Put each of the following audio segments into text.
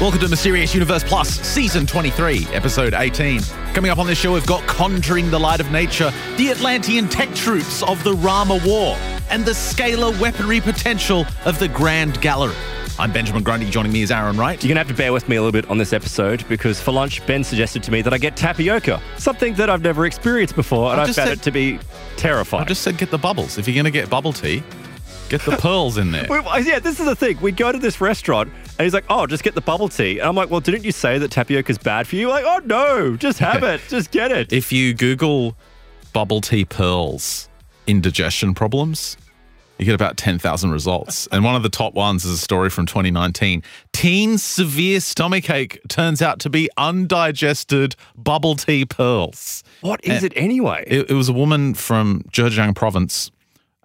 Welcome to Mysterious Universe Plus, Season 23, Episode 18. Coming up on this show, we've got Conjuring the Light of Nature, the Atlantean tech troops of the Rama War, and the scalar weaponry potential of the Grand Gallery. I'm Benjamin Grundy. Joining me is Aaron Wright. You're going to have to bear with me a little bit on this episode because for lunch, Ben suggested to me that I get tapioca, something that I've never experienced before, and I I just found said- it to be terrifying. I just said get the bubbles. If you're going to get bubble tea, get the pearls in there. Wait, wait, yeah, this is the thing. We go to this restaurant and he's like, oh, just get the bubble tea. And I'm like, well, didn't you say that tapioca is bad for you? Like, oh, no, just have it. Just get it. If you Google bubble tea pearls indigestion problems, you get about 10,000 results. And one of the top ones is a story from 2019. Teen severe stomachache turns out to be undigested bubble tea pearls. What is it anyway? It, it was a woman from Zhejiang province.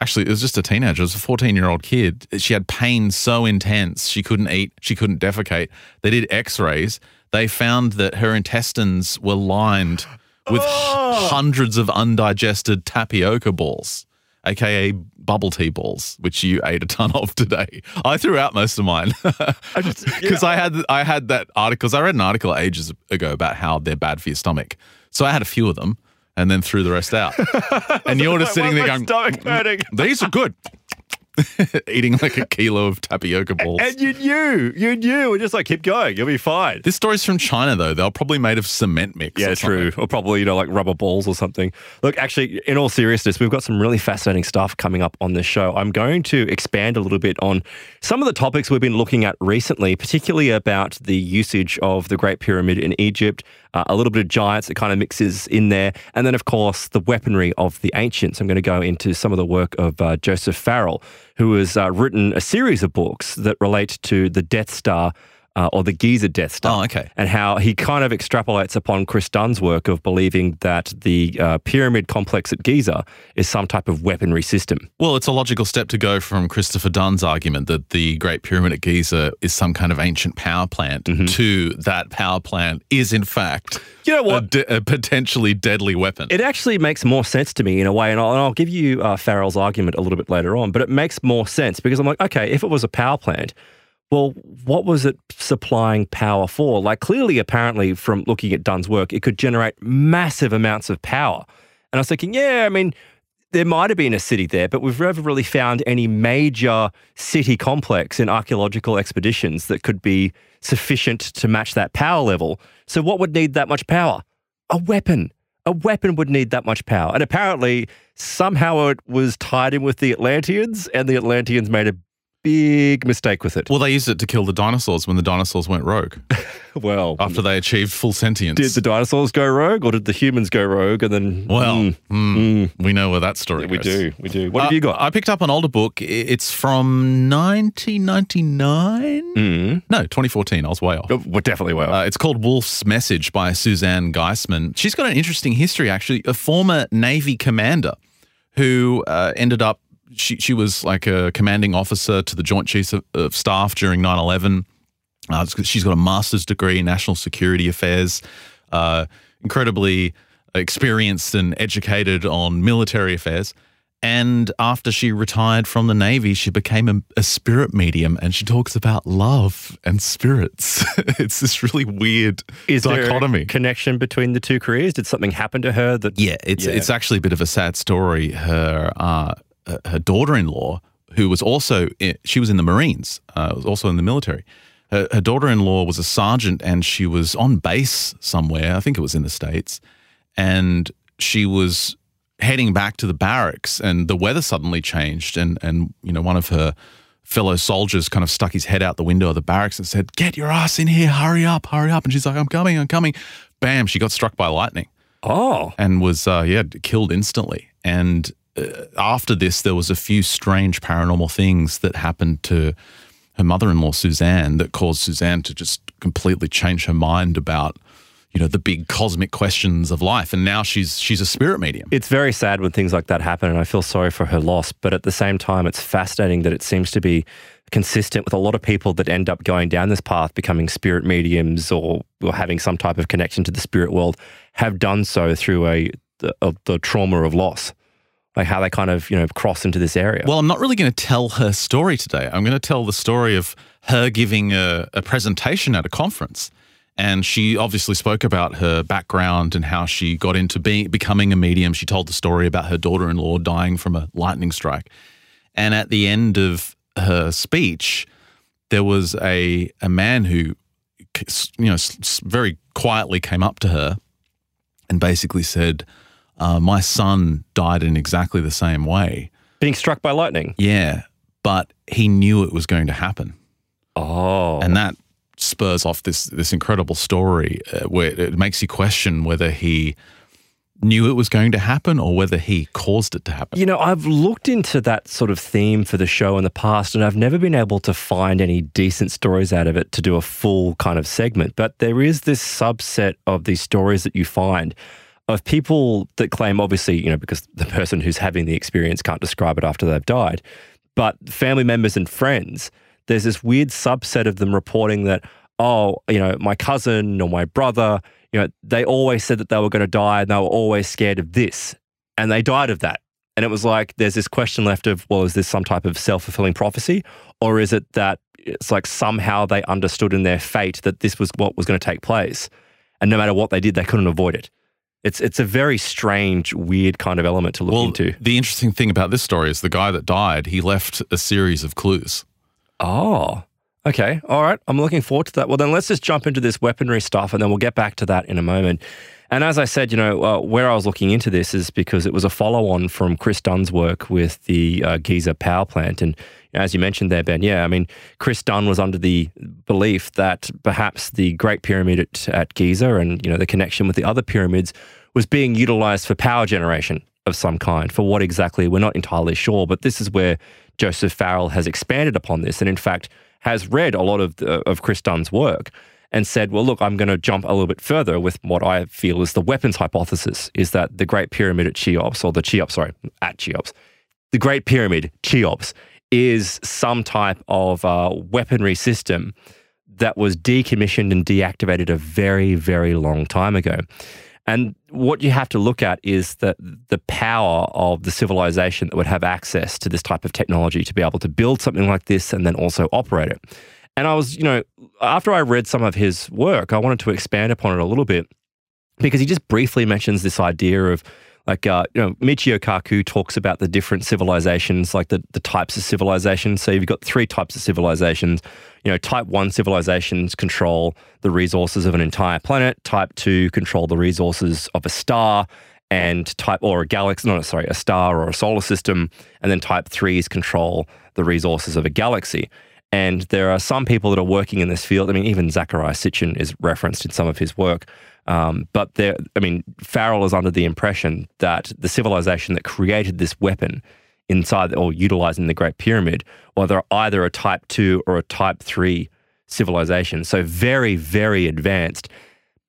Actually, it was just a teenager. It was a 14 year old kid. She had pain so intense she couldn't eat, she couldn't defecate. They did x rays. They found that her intestines were lined with h- hundreds of undigested tapioca balls, aka bubble tea balls, which you ate a ton of today. I threw out most of mine because I had I had that article. I read an article ages ago about how they're bad for your stomach. So I had a few of them and then threw the rest out. and you're just sitting there going, these are good. Eating like a kilo of tapioca balls. And you knew, you knew, and just like keep going, you'll be fine. This story's from China, though. They're probably made of cement mix. Yeah, or true. Or probably, you know, like rubber balls or something. Look, actually, in all seriousness, we've got some really fascinating stuff coming up on this show. I'm going to expand a little bit on some of the topics we've been looking at recently, particularly about the usage of the Great Pyramid in Egypt, uh, a little bit of giants that kind of mixes in there, and then, of course, the weaponry of the ancients. I'm going to go into some of the work of uh, Joseph Farrell, who has uh, written a series of books that relate to the Death Star. Uh, or the Giza Death Star Oh, okay. and how he kind of extrapolates upon Chris Dunn's work of believing that the uh, pyramid complex at Giza is some type of weaponry system. Well, it's a logical step to go from Christopher Dunn's argument that the Great Pyramid at Giza is some kind of ancient power plant to that power plant is, in fact, You know a, what? de- a potentially deadly weapon. It actually makes more sense to me in a way, and I'll, and I'll give you uh, Farrell's argument a little bit later on, but it makes more sense because I'm like, okay, if it was a power plant, well, what was it supplying power for? Like, clearly, apparently, from looking at Dunn's work, it could generate massive amounts of power. And I was thinking, yeah, I mean, there might have been a city there, but we've never really found any major city complex in archaeological expeditions that could be sufficient to match that power level. So, what would need that much power? A weapon. A weapon would need that much power. And apparently, somehow it was tied in with the Atlanteans, and the Atlanteans made a big mistake with it. well, they used it to kill the dinosaurs when the dinosaurs went rogue Well, after they achieved full sentience. did the dinosaurs go rogue, or did the humans go rogue? And then, well, Mm, mm, we know where that story is. we do, we do. What have Uh, you got? I picked up an older book. It's from 1999. Mm. No, 2014. I was way off. Oh, definitely well. Uh, it's called Wolf's Message by Suzanne Giesemann. She's got an interesting history, actually. A former Navy commander who uh, ended up, she, she was like a commanding officer to the Joint Chiefs of, of Staff during 9 11. Uh, she's got a master's degree in national security affairs, uh, incredibly experienced and educated on military affairs. And after she retired from the Navy, she became a, a spirit medium and she talks about love and spirits. it's this really weird Is there a dichotomy. connection between the two careers? Did something happen to her that? Yeah, it's Yeah. it's actually a bit of a sad story. Her uh, her daughter-in-law, who was also i she was in the Marines, uh, was also in the military. Her, her daughter-in-law was a sergeant, and she was on base somewhere. I think it was in the states, and she was heading back to the barracks, and the weather suddenly changed, and and you know one of her fellow soldiers kind of stuck his head out the window of the barracks and said, "Get your ass in here! Hurry up! Hurry up!" And she's like, "I'm coming! I'm coming!" Bam! She got struck by lightning Oh, and was uh, yeah killed instantly. And uh, Uh, after this, there was a few strange paranormal things that happened to her mother-in-law Suzanne that caused Suzanne to just completely change her mind about you know the big cosmic questions of life. And now she's she's a spirit medium. it's very sad when things like that happen, and I feel sorry for her loss. But at the same time, it's fascinating that it seems to be consistent with a lot of people that end up going down this path, becoming spirit mediums or, or having some type of connection to the spirit world, have done so through a the, of the trauma of loss, like how they kind of you know cross into this area. Well, I'm not really going to tell her story today. I'm going to tell the story of her giving a, a presentation at a conference. And she obviously spoke about her background and how she got into being becoming a medium. She told the story about her daughter-in-law dying from a lightning strike. And at the end of her speech, there was a a man who, you know, very quietly came up to her and basically said, uh, "My son died in exactly the same way." Being struck by lightning. Yeah, but he knew it was going to happen, Oh, and that spurs off this this incredible story uh, where it makes you question whether he knew it was going to happen or whether he caused it to happen. You know, I've looked into that sort of theme for the show in the past, and I've never been able to find any decent stories out of it to do a full kind of segment. But there is this subset of these stories that you find of people that claim, obviously, you know, because the person who's having the experience can't describe it after they've died, but family members and friends, there's this weird subset of them reporting that, oh, you know, my cousin or my brother, you know, they always said that they were going to die and they were always scared of this. And they died of that. And it was like, there's this question left of, well, is this some type of self fulfilling prophecy? Or is it that it's like somehow they understood in their fate that this was what was going to take place? And no matter what they did, they couldn't avoid it. It's, it's a very strange, weird kind of element to look Well, into. the interesting thing about this story is the guy that died, he left a series of clues. Oh, okay. All right. I'm looking forward to that. Well, then let's just jump into this weaponry stuff and then we'll get back to that in a moment. And as I said, you know, uh, where I was looking into this is because it was a follow on from Chris Dunn's work with the uh, Giza power plant. And as you mentioned there, Ben, yeah, I mean, Chris Dunn was under the belief that perhaps the Great Pyramid at, at Giza and, you know, the connection with the other pyramids was being utilized for power generation of some kind. For what exactly, we're not entirely sure. But this is where Joseph Farrell has expanded upon this and, in fact, has read a lot of, of Chris Dunn's work and said, well, look, I'm going to jump a little bit further with what I feel is the weapons hypothesis is that the Great Pyramid at Cheops, or the Cheops, sorry, at Cheops, the Great Pyramid, Cheops, is some type of uh, weaponry system that was decommissioned and deactivated a very, very long time ago. And what you have to look at is that the power of the civilization that would have access to this type of technology to be able to build something like this and then also operate it. And I was, you know, after I read some of his work, I wanted to expand upon it a little bit because he just briefly mentions this idea of like uh, you know Michio Kaku talks about the different civilizations like the, the types of civilizations so you've got three types of civilizations you know type 1 civilizations control the resources of an entire planet type 2 control the resources of a star and type or a galaxy no sorry a star or a solar system and then type 3s control the resources of a galaxy and there are some people that are working in this field. I mean, even Zecharia Sitchin is referenced in some of his work. Um, but there, I mean, Farrell is under the impression that the civilization that created this weapon inside or utilizing the Great Pyramid, well, they're either a Type Two or a Type Three civilization. So very, very advanced,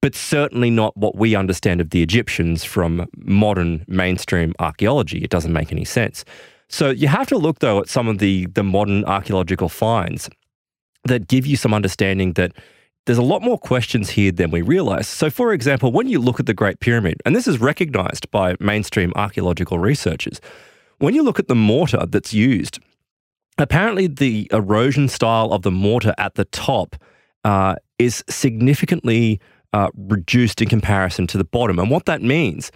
but certainly not what we understand of the Egyptians from modern mainstream archaeology. It doesn't make any sense. So you have to look though at some of the the modern archaeological finds that give you some understanding that there's a lot more questions here than we realize. So for example, when you look at the Great Pyramid, and this is recognized by mainstream archaeological researchers, when you look at the mortar that's used, apparently the erosion style of the mortar at the top uh, is significantly uh, reduced in comparison to the bottom. And what that means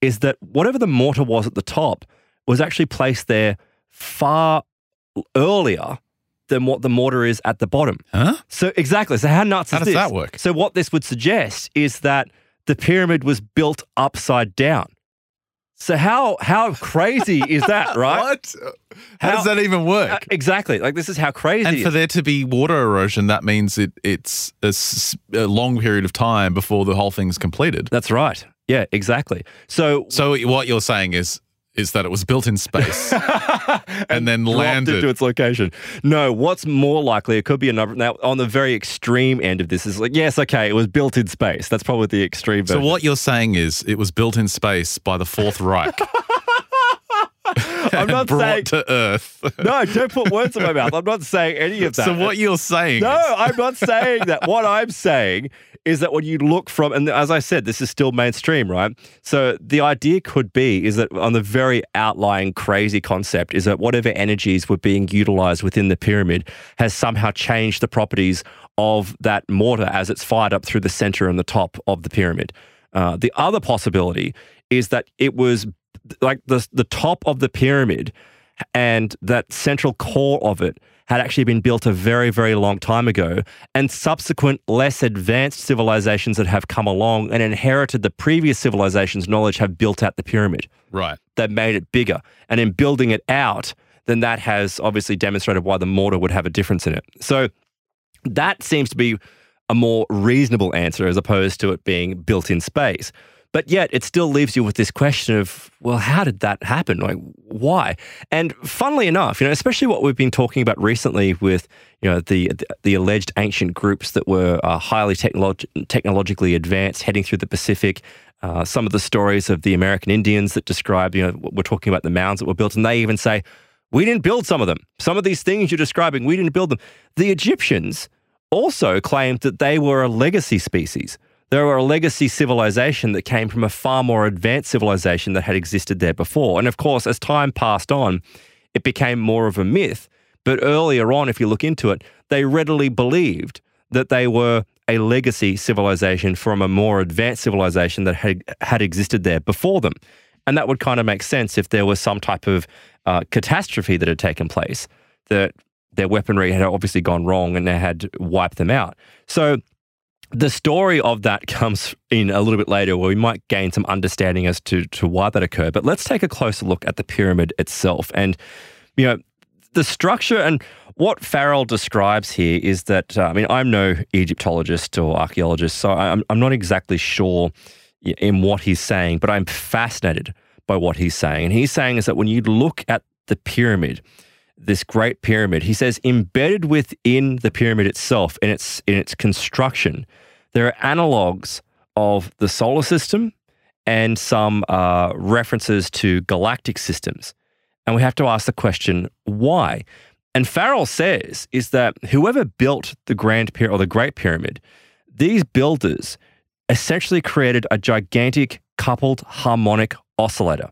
is that whatever the mortar was at the top was actually placed there far earlier than what the mortar is at the bottom. Huh? So exactly. So how nuts How is does this? that work? So what this would suggest is that the pyramid was built upside down. So how how crazy is that, right? What? How, How- does that even work? Uh, exactly. Like this is how crazy. and for there to be water erosion, that means it, it's a long period of time before the whole thing's completed. That's right. Yeah, exactly. So So what you're saying is is that it was built in space and then landed. to its location. No, what's more likely? It could be another. Now, on the very extreme end of this is like, yes, okay, it was built in space. That's probably the extreme. so what you're saying is it was built in space by the Fourth Reich. I'm not saying. to Earth. No, don't put words in my mouth. I'm not saying any of that. So what you're saying? No, is- I'm not saying that. What I'm saying is that what you look from, and as I said, this is still mainstream, right? So the idea could be is that on the very outlying crazy concept is that whatever energies were being utilized within the pyramid has somehow changed the properties of that mortar as it's fired up through the center and the top of the pyramid. Uh, the other possibility is that it was like the the top of the pyramid and that central core of it had actually been built a very, very long time ago, and subsequent less advanced civilizations that have come along and inherited the previous civilization's knowledge have built out the pyramid. right. They've made it bigger. And in building it out, then that has obviously demonstrated why the mortar would have a difference in it. So that seems to be a more reasonable answer as opposed to it being built in space. But yet, it still leaves you with this question of, well, how did that happen? Like, why? And funnily enough, you know, especially what we've been talking about recently with, you know, the the, alleged ancient groups that were uh, highly technolog- technologically advanced, heading through the Pacific. Uh, some of the stories of the American Indians that describe, you know, we're talking about the mounds that were built, and they even say, we didn't build some of them. Some of these things you're describing, we didn't build them. The Egyptians also claimed that they were a legacy species. They were a legacy civilization that came from a far more advanced civilization that had existed there before. And of course, as time passed on, it became more of a myth. But earlier on, if you look into it, they readily believed that they were a legacy civilization from a more advanced civilization that had, had existed there before them. And that would kind of make sense if there was some type of uh, catastrophe that had taken place, that their weaponry had obviously gone wrong and they had wiped them out. So the story of that comes in a little bit later where we might gain some understanding as to, to why that occurred. But let's take a closer look at the pyramid itself. And, you know, the structure and what Farrell describes here is that, uh, I mean, I'm no Egyptologist or archaeologist, so I'm, I'm not exactly sure in what he's saying, but I'm fascinated by what he's saying. And he's saying is that when you look at the pyramid, this great pyramid, he says embedded within the pyramid itself, in its in its construction, there are analogs of the solar system and some uh, references to galactic systems. And we have to ask the question, why? And Farrell says is that whoever built the Grand Pyramid or the Great Pyramid, these builders essentially created a gigantic coupled harmonic oscillator.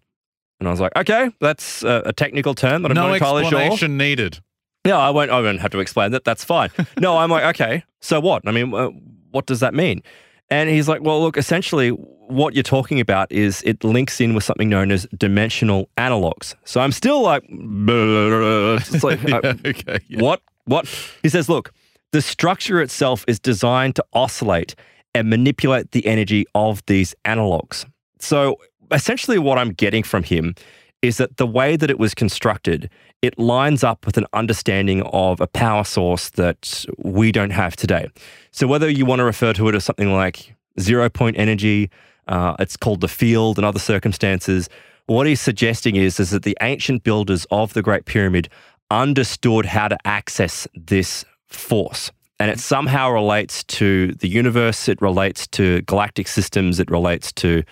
And I was like, okay, that's a, a technical term that I'm no not entirely sure. No explanation needed. Yeah, I won't. I won't have to explain that. That's fine. no, I'm like, okay, so what? I mean, uh, what does that mean? And he's like, well, look, essentially, what you're talking about is it links in with something known as dimensional analogs. So I'm still like, it's like, uh, okay. yeah. what? What? He says, look, the structure itself is designed to oscillate and manipulate the energy of these analogs. So essentially, what I'm getting from him is that the way that it was constructed, it lines up with an understanding of a power source that we don't have today. So whether you want to refer to it as something like zero point energy, uh, it's called the field in other circumstances. What he's suggesting is, is that the ancient builders of the Great Pyramid understood how to access this force. And it somehow relates to the universe, it relates to galactic systems, it relates to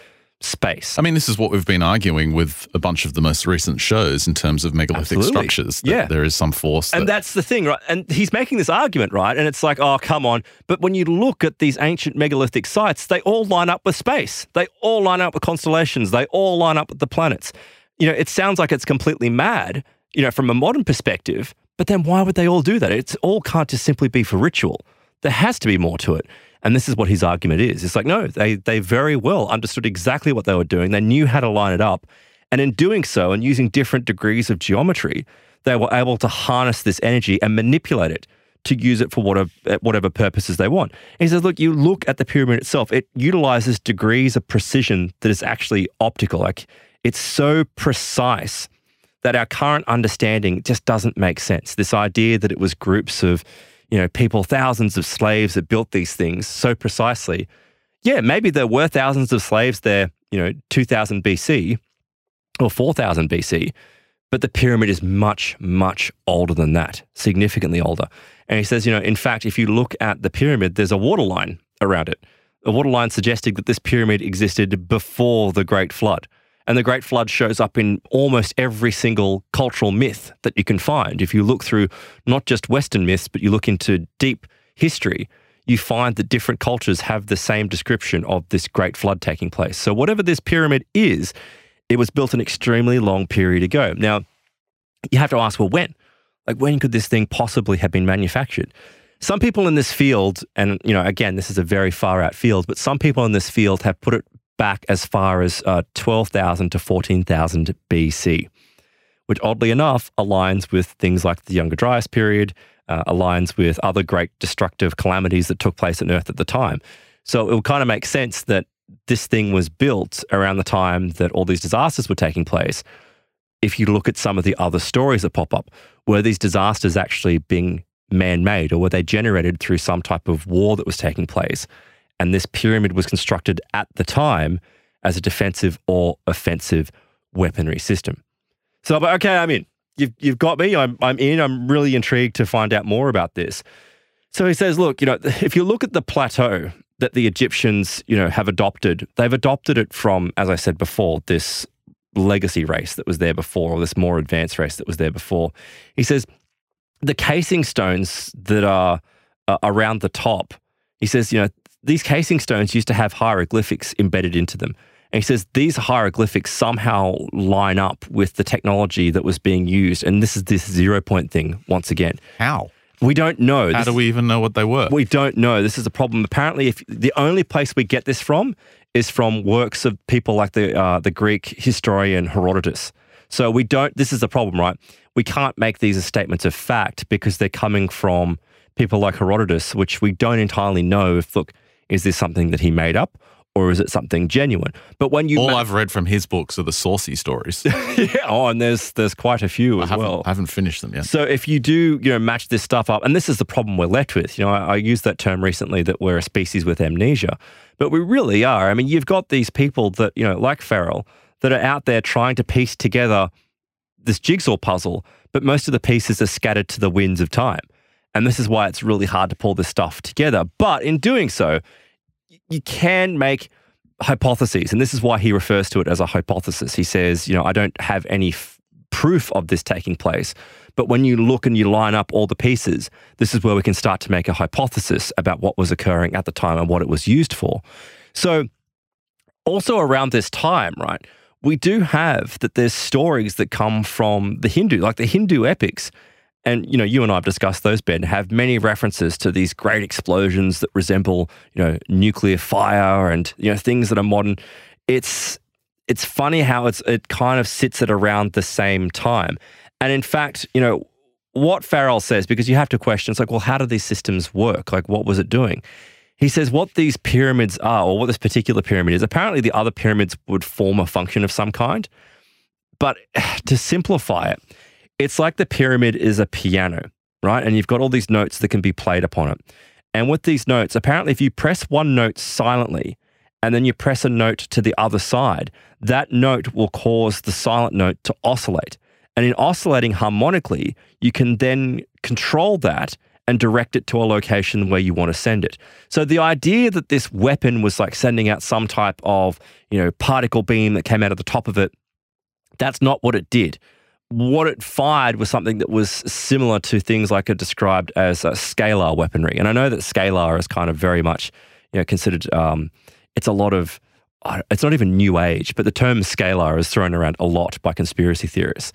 space. I mean, this is what we've been arguing with a bunch of the most recent shows in terms of megalithic Absolutely. structures. that Yeah. There is some force. And that- that's the thing, right? And he's making this argument, right? And it's like, oh, come on. But when you look at these ancient megalithic sites, they all line up with space. They all line up with constellations. They all line up with the planets. You know, it sounds like it's completely mad, you know, from a modern perspective. But then why would they all do that? It's all can't just simply be for ritual. There has to be more to it. And this is what his argument is. It's like, no, they, they very well understood exactly what they were doing. They knew how to line it up. And in doing so and using different degrees of geometry, they were able to harness this energy and manipulate it to use it for whatever, whatever purposes they want. And he says, look, you look at the pyramid itself, it utilizes degrees of precision that is actually optical. Like it's so precise that our current understanding just doesn't make sense. This idea that it was groups of, you know, people, thousands of slaves that built these things so precisely. Yeah, maybe there were thousands of slaves there, you know, 2000 BC or 4000 BC, but the pyramid is much, much older than that, significantly older. And he says, you know, in fact, if you look at the pyramid, there's a waterline around it, a waterline suggesting that this pyramid existed before the Great Flood. And the Great Flood shows up in almost every single cultural myth that you can find. If you look through not just Western myths, but you look into deep history, you find that different cultures have the same description of this Great Flood taking place. So, whatever this pyramid is, it was built an extremely long period ago. Now, you have to ask, well, when? Like, when could this thing possibly have been manufactured? Some people in this field, and you know, again, this is a very far out field, but some people in this field have put it back as far as uh, 12,000 to 14,000 BC, which oddly enough aligns with things like the Younger Dryas period, uh, aligns with other great destructive calamities that took place on Earth at the time. So it would kind of make sense that this thing was built around the time that all these disasters were taking place. If you look at some of the other stories that pop up, were these disasters actually being man made or were they generated through some type of war that was taking place? And this pyramid was constructed at the time as a defensive or offensive weaponry system. So I'm like, okay, I'm in. You've, you've got me. I'm, I'm in. I'm really intrigued to find out more about this. So he says, look, you know, if you look at the plateau that the Egyptians, you know, have adopted, they've adopted it from, as I said before, this legacy race that was there before, or this more advanced race that was there before. He says the casing stones that are uh, around the top, he says, you know, these casing stones used to have hieroglyphics embedded into them. And he says these hieroglyphics somehow line up with the technology that was being used. And this is this zero point thing once again. How? We don't know. How This- do we even know what they were? we don't know. This is a problem. Apparently, if the only place we get this from is from works of people like the uh, the Greek historian Herodotus. So we don't. This is the problem, right? We can't make these as statements of fact because they're coming from people like Herodotus, which we don't entirely know if look is this something that he made up or is it something genuine? But when you All ma- I've read from his books are the saucy stories. yeah, oh, and there's there's quite a few I as well. I haven't finished them yet. So if you do, you know, match this stuff up, and this is the problem we're left with. You know, I, I used that term recently that we're a species with amnesia, but we really are. I mean, you've got these people that you know, like Farrell, that are out there trying to piece together this jigsaw puzzle, but most of the pieces are scattered to the winds of time, and this is why it's really hard to pull this stuff together. But in doing so, you can make hypotheses, and this is why he refers to it as a hypothesis. He says, you know, I don't have any f- proof of this taking place, but when you look and you line up all the pieces, this is where we can start to make a hypothesis about what was occurring at the time and what it was used for. So, also around this time, right, we do have that there's stories that come from the Hindu, like the Hindu epics. And you know, you and I have discussed those, Ben, have many references to these great explosions that resemble, you know, nuclear fire and you know things that are modern. It's it's funny how it's it kind of sits at around the same time. And in fact, you know, what Farrell says, because you have to question, it's like, well, how do these systems work? Like, what was it doing? He says what these pyramids are, or what this particular pyramid is, apparently the other pyramids would form a function of some kind. But to simplify it, it's like the pyramid is a piano, right? And you've got all these notes that can be played upon it. And with these notes, apparently, if you press one note silently and then you press a note to the other side, that note will cause the silent note to oscillate. And in oscillating harmonically, you can then control that and direct it to a location where you want to send it. So the idea that this weapon was like sending out some type of, you know, particle beam that came out of the top of it, that's not what it did. What it fired was something that was similar to things like it described as a scalar weaponry. And I know that scalar is kind of very much, you know, considered. Um, it's a lot of. uh, It's not even new age, but the term scalar is thrown around a lot by conspiracy theorists.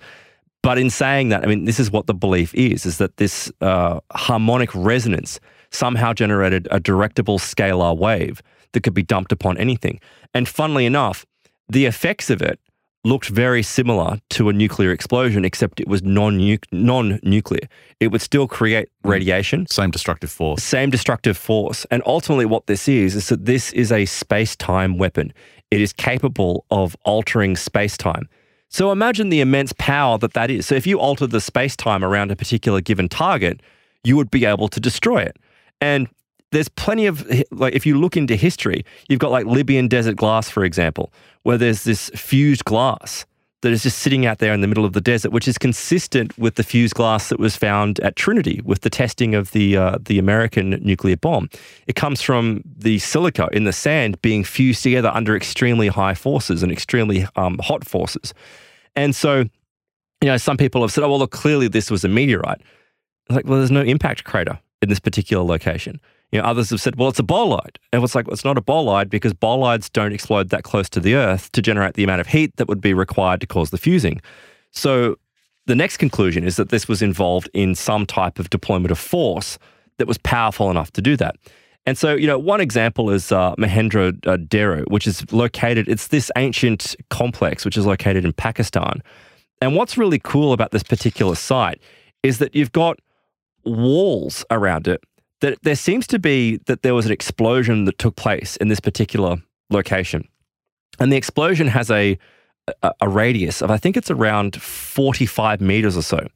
But in saying that, I mean, this is what the belief is: is that this uh, harmonic resonance somehow generated a directable scalar wave that could be dumped upon anything. And funnily enough, the effects of it looked very similar to a nuclear explosion, except it was non non-nuclear. It would still create hmm. radiation, Same destructive force. same destructive force. And ultimately, what this is is that this is a space-time weapon. It is capable of altering space-time. So imagine the immense power that that is. So if you alter the space-time around a particular given target, you would be able to destroy it. And there's plenty of like if you look into history, you've got like Libyan desert glass, for example, where there's this fused glass that is just sitting out there in the middle of the desert, which is consistent with the fused glass that was found at Trinity with the testing of the uh, the American nuclear bomb. It comes from the silica in the sand being fused together under extremely high forces and extremely um, hot forces, and so you know some people have said, "Oh well, look, clearly this was a meteorite." It's Like, well, there's no impact crater in this particular location. You know, others have said, well, it's a bolide. And it's like, well, it's not a bolide because bolides don't explode that close to the Earth to generate the amount of heat that would be required to cause the fusing. So the next conclusion is that this was involved in some type of deployment of force that was powerful enough to do that. And so, you know, one example is uh, Mohenjo-Daro, which is located, it's this ancient complex which is located in Pakistan. And what's really cool about this particular site is that you've got walls around it that there seems to be that there was an explosion that took place in this particular location. And the explosion has a, a, a radius of, I think it's around 45 meters or so.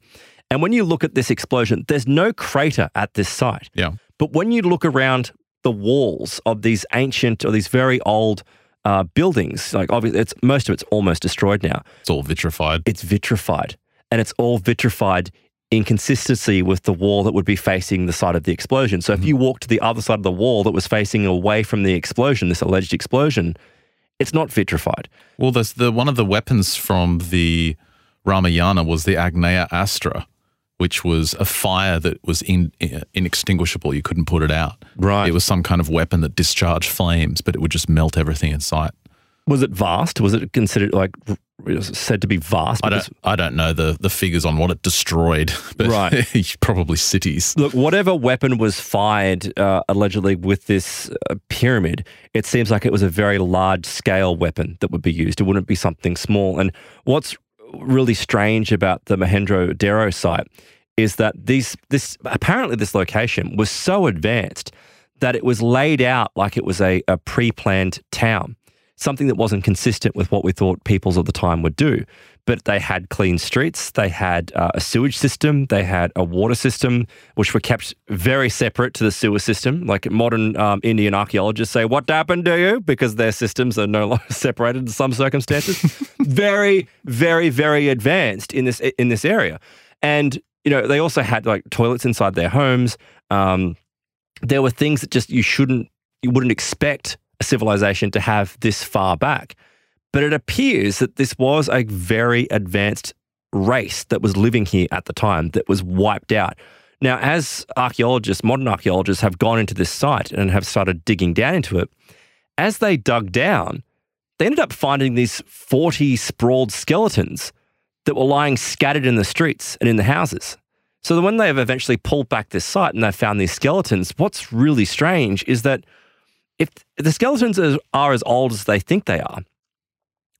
And when you look at this explosion, there's no crater at this site. Yeah. But when you look around the walls of these ancient or these very old uh, buildings, like obviously, it's most of it's almost destroyed now. It's all vitrified. It's vitrified, and it's all vitrified inconsistency with the wall that would be facing the side of the explosion. So if you mm-hmm. walk to the other side of the wall that was facing away from the explosion, this alleged explosion, it's not vitrified. Well, there's the one of the weapons from the Ramayana was the Agneya Astra, which was a fire that was in, inextinguishable. You couldn't put it out. Right. It was some kind of weapon that discharged flames, but it would just melt everything in sight. Was it vast? Was it considered like said to be vast? I don't, I don't know the, the figures on what it destroyed, but Right. probably cities. Look, whatever weapon was fired uh, allegedly with this uh, pyramid, it seems like it was a very large scale weapon that would be used. It wouldn't be something small. And what's really strange about the Mohenjo-Daro site is that these this apparently this location was so advanced that it was laid out like it was a, a pre-planned town something that wasn't consistent with what we thought peoples of the time would do. But they had clean streets, they had uh, a sewage system, they had a water system, which were kept very separate to the sewer system. Like modern um, Indian archaeologists say, What happened to you? Because their systems are no longer separated in some circumstances. very, very, very advanced in this in this area. And you know, they also had like toilets inside their homes. Um, there were things that just you shouldn't, you wouldn't expect civilization to have this far back. But it appears that this was a very advanced race that was living here at the time that was wiped out. Now, as archaeologists, modern archaeologists have gone into this site and have started digging down into it, as they dug down, they ended up finding these 40 sprawled skeletons that were lying scattered in the streets and in the houses. So when they have eventually pulled back this site and they found these skeletons, what's really strange is that if the skeletons are, as old as they think they are,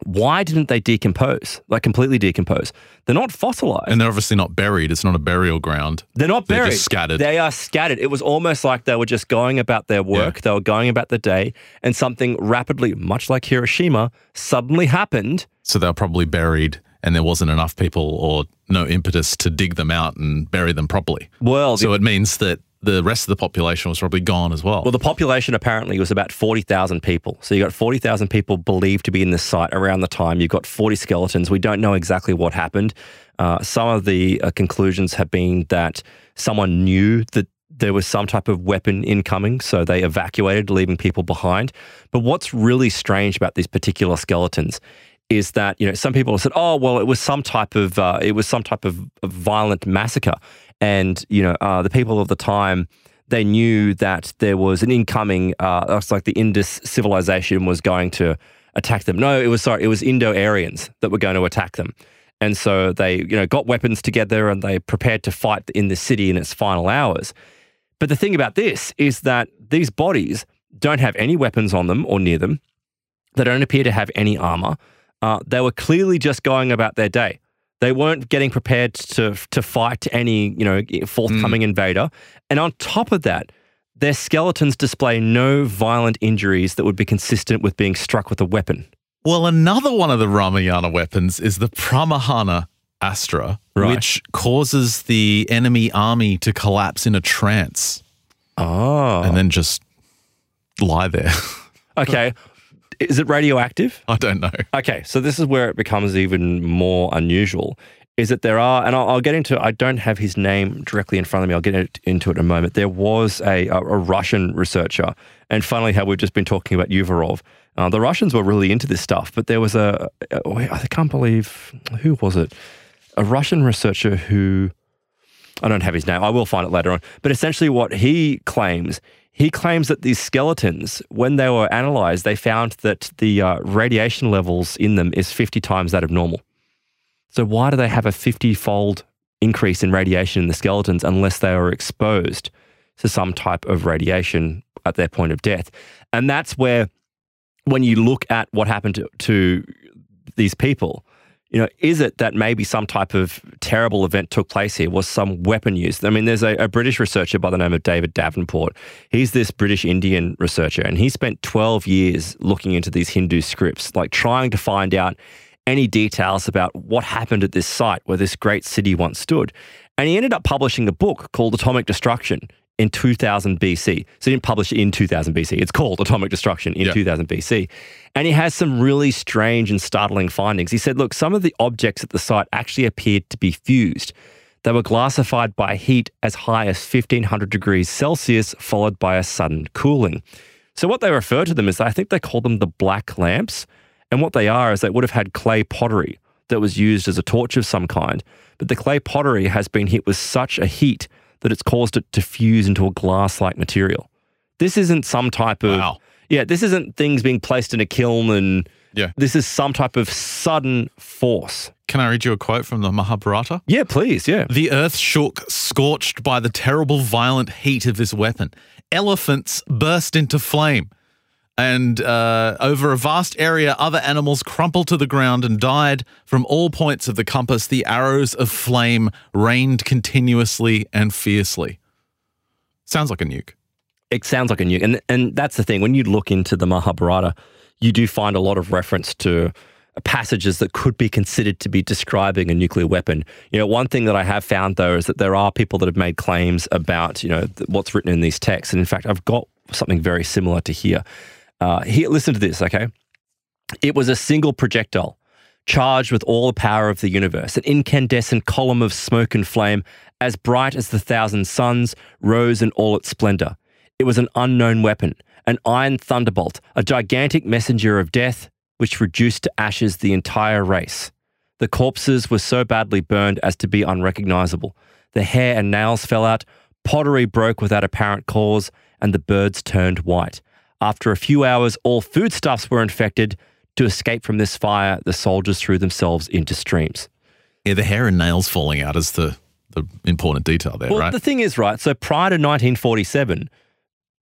why didn't they decompose, like completely decompose? They're not fossilized. And they're obviously not buried. It's not a burial ground. They're not buried. They're just scattered. They are scattered. It was almost like they were just going about their work. They were going about the day, and something rapidly, much like Hiroshima, suddenly happened. So they're probably buried and there wasn't enough people or no impetus to dig them out and bury them properly. Well, the, So it means that the rest of the population was probably gone as well. well, the population apparently was about forty thousand people. So you got forty thousand people believed to be in this site around the time. You've got forty skeletons. We don't know exactly what happened. Uh, some of the uh, conclusions have been that someone knew that there was some type of weapon incoming, so they evacuated, leaving people behind. But what's really strange about these particular skeletons is that you know some people have said, "Oh, well, it was some type of uh, it was some type of, violent massacre," and you know uh, the people of the time they knew that there was an incoming, uh, it's like the Indus civilization was going to attack them. No, it was sorry, it was Indo-Aryans that were going to attack them. And so they, you know, got weapons together and they prepared to fight in the city in its final hours. But the thing about this is that these bodies don't have any weapons on them or near them. They don't appear to have any armor. Uh, they were clearly just going about their day. They weren't getting prepared to to fight any you know forthcoming invader. And on top of that, their skeletons display no violent injuries that would be consistent with being struck with a weapon. Well, another one of the Ramayana weapons is the Pramahana Astra, Right. which causes the enemy army to collapse in a trance Oh, and then just lie there. okay. Is it radioactive? I don't know. Okay, so this is where it becomes even more unusual. Is that there are, and I'll, I'll get into. I don't have his name directly in front of me. I'll get it, into it in a moment. There was a, a, a Russian researcher, and finally, how we've just been talking about Uvarov. Uh, the Russians were really into this stuff, but there was a, a I can't believe who was it, a Russian researcher who I don't have his name. I will find it later on. But essentially, what he claims, he claims that these skeletons, when they were analyzed, they found that the uh, radiation levels in them is 50 times that of normal. So, why do they have a 50 fold increase in radiation in the skeletons unless they were exposed to some type of radiation at their point of death? And that's where, when you look at what happened to, to these people, you know, is it that maybe some type of terrible event took place here? Was some weapon used? I mean, there's a, a, British researcher by the name of David Davenport. He's this British Indian researcher, and he spent 12 years looking into these Hindu scripts, like trying to find out any details about what happened at this site where this great city once stood. And he ended up publishing a book called Atomic Destruction in 2000 BC. So he didn't publish it in 2000 BC. It's called Atomic Destruction in yeah. 2000 BC. And he has some really strange and startling findings. He said, look, some of the objects at the site actually appeared to be fused. They were glassified by heat as high as 1500 degrees Celsius, followed by a sudden cooling. So, what they refer to them is, I think they call them the black lamps. And what they are is they would have had clay pottery that was used as a torch of some kind. But the clay pottery has been hit with such a heat that it's caused it to fuse into a glass like material. This isn't some type of. Wow. Yeah, this isn't things being placed in a kiln and. Yeah. This is some type of sudden force. Can I read you a quote from the Mahabharata? Yeah, please. Yeah. The earth shook, scorched by the terrible, violent heat of this weapon. Elephants burst into flame and uh, over a vast area, other animals crumpled to the ground and died. From all points of the compass, the arrows of flame rained continuously and fiercely. Sounds like a nuke. It sounds like a nuke. And, and that's the thing. When you look into the Mahabharata, you do find a lot of reference to passages that could be considered to be describing a nuclear weapon. You know, one thing that I have found though is that there are people that have made claims about, you know, what's written in these texts. And in fact, I've got something very similar to here. Uh, here, listen to this, okay? It was a single projectile charged with all the power of the universe, an incandescent column of smoke and flame, as bright as the thousand suns, rose in all its splendor. It was an unknown weapon, an iron thunderbolt, a gigantic messenger of death, which reduced to ashes the entire race. The corpses were so badly burned as to be unrecognizable. The hair and nails fell out, pottery broke without apparent cause, and the birds turned white. After a few hours, all foodstuffs were infected. To escape from this fire, the soldiers threw themselves into streams. Yeah, the hair and nails falling out is the, the important detail there, well, right? The thing is, right, so prior to 1947,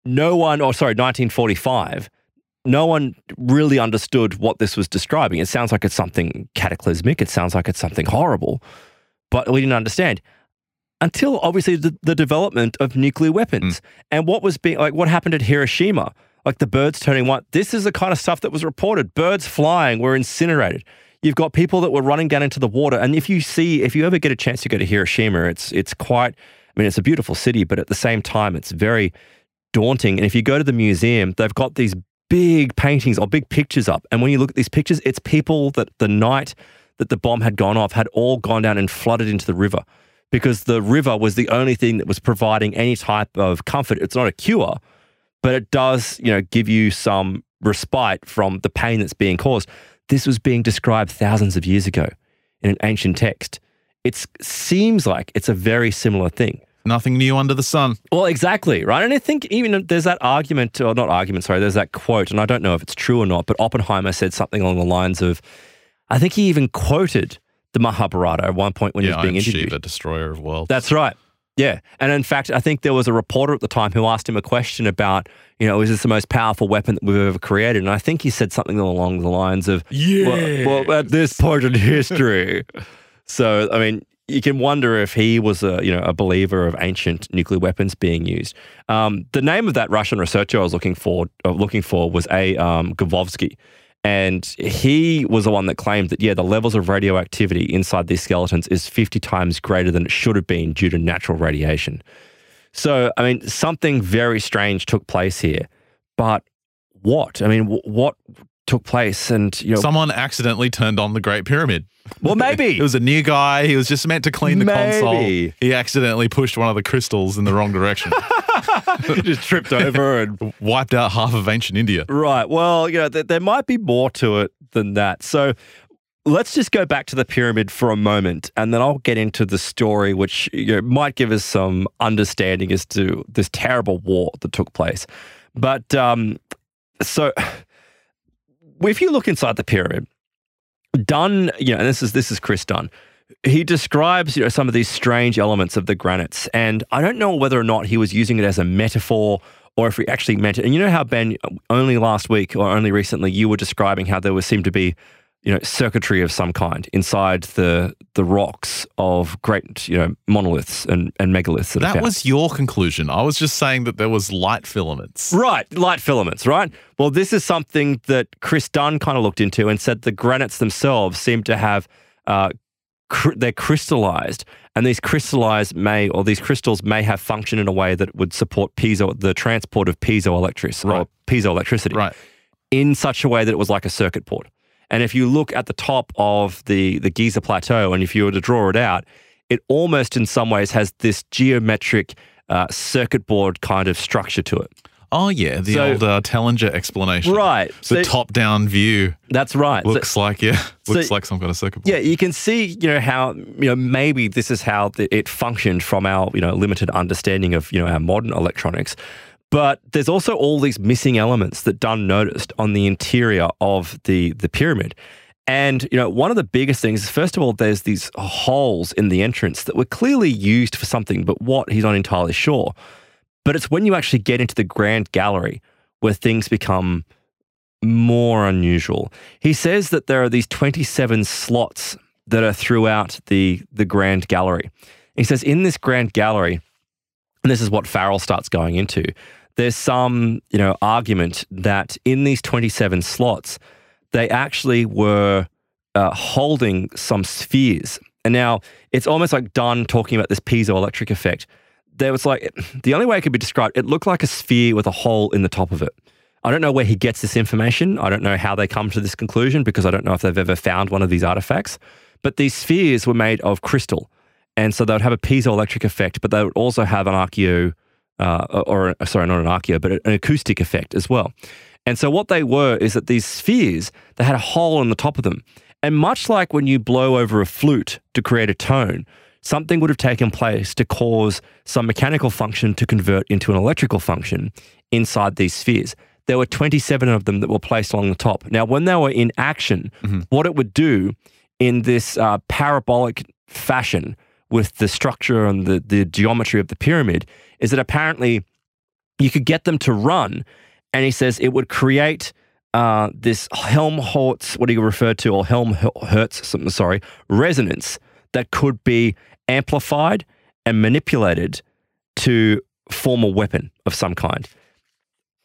no one, or sorry, 1945, no one really understood what this was describing. It sounds like it's something cataclysmic. It sounds like it's something horrible, but we didn't understand until obviously the, the development of nuclear weapons mm. and what was being like what happened at Hiroshima like the birds turning white. This is the kind of stuff that was reported. Birds flying were incinerated. You've got people that were running down into the water. And if you see, if you ever get a chance to go to Hiroshima, it's it's quite. I mean, it's a beautiful city, but at the same time, it's very daunting. And if you go to the museum, they've got these big paintings or big pictures up. And when you look at these pictures, it's people that the night that the bomb had gone off had all gone down and flooded into the river because the river was the only thing that was providing any type of comfort. It's not a cure, but it does, you know, give you some respite from the pain that's being caused. This was being described thousands of years ago in an ancient text. It seems like it's a very similar thing. Nothing new under the sun. Well, exactly, right? And I think even there's that argument, or not argument, sorry, there's that quote, and I don't know if it's true or not, but Oppenheimer said something along the lines of, I think he even quoted the Mahabharata at one point when yeah, he was being I'm interviewed. Shiva, destroyer of worlds. That's right. Yeah. And in fact, I think there was a reporter at the time who asked him a question about, you know, is this the most powerful weapon that we've ever created? And I think he said something along the lines of, yeah. Well, well at this point in history. so, I mean, you can wonder if he was a you know a believer of ancient nuclear weapons being used. Um, the name of that Russian researcher I was looking for uh, looking for was A. Um, Gorbovsky, and he was the one that claimed that, yeah, the levels of radioactivity inside these skeletons is 50 times greater than it should have been due to natural radiation. So, I mean, something very strange took place here. But what? I mean, what took place, and you know, Someone accidentally turned on the Great Pyramid. well, maybe It was a new guy. He was just meant to clean the console. He accidentally pushed one of the crystals in the wrong direction, just tripped over and wiped out half of ancient India. Right. Well, you know, th- there might be more to it than that. So let's just go back to the pyramid for a moment, and then I'll get into the story, which you know, might give us some understanding as to this terrible war that took place. But um, so if you look inside the pyramid, Dunn, you know, and this is this is Chris Dunn. He describes, you know, some of these strange elements of the granites, and I don't know whether or not he was using it as a metaphor or if he actually meant it. And you know how Ben, only last week or only recently, you were describing how there was seemed to be, you know, circuitry of some kind inside the the rocks of great, you know, monoliths and and megaliths. That, That was your conclusion. I was just saying that there was light filaments. Right, light filaments, right? Well, this is something that Chris Dunn kind of looked into and said the granites themselves seem to have, uh, cr- they're crystallized, and these crystallized may, or these crystals may have function in a way that would support piezo, the transport of piezoelectric or Right. piezoelectricity Right. in such a way that it was like a circuit board. And if you look at the top of the, the Giza Plateau, and if you were to draw it out, it almost in some ways has this geometric uh, circuit board kind of structure to it. Oh yeah, the So- old uh, Tellinger explanation. Right. The So- top-down view That's right. So- looks like yeah, so- looks like some kind of circuit board. yeah, you can see, you know, how you know maybe this is how it functioned from our you know limited understanding of you know our modern electronics. But there's also all these missing elements that Dunn noticed on the interior of the the pyramid. And you know, one of the biggest things is first of all, there's these holes in the entrance that were clearly used for something, but what he's not entirely sure. But it's when you actually get into the grand gallery where things become more unusual. He says that there are these 27 slots that are throughout the, the grand gallery. He says in this grand gallery, and this is what Farrell starts going into, there's some, you know, argument that in these 27 slots, they actually were uh, holding some spheres. And now it's almost like Dunn talking about this piezoelectric effect. There was like, the only way it could be described, it looked like a sphere with a hole in the top of it. I don't know where he gets this information. I don't know how they come to this conclusion because I don't know if they've ever found one of these artifacts. But these spheres were made of crystal. And so they would have a piezoelectric effect, but they would also have an archeo, uh, or sorry, not an archeo, but an acoustic effect as well. And so what they were is that these spheres, they had a hole in the top of them. And much like when you blow over a flute to create a tone, something would have taken place to cause some mechanical function to convert into an electrical function inside these spheres. There were 27 of them that were placed along the top. Now, when they were in action, what it would do in this uh, parabolic fashion with the structure and the, the geometry of the pyramid is that apparently you could get them to run. And he says it would create uh, this Helmholtz, what do you refer to, or Helmholtz, something, sorry, resonance that could be amplified and manipulated to form a weapon of some kind.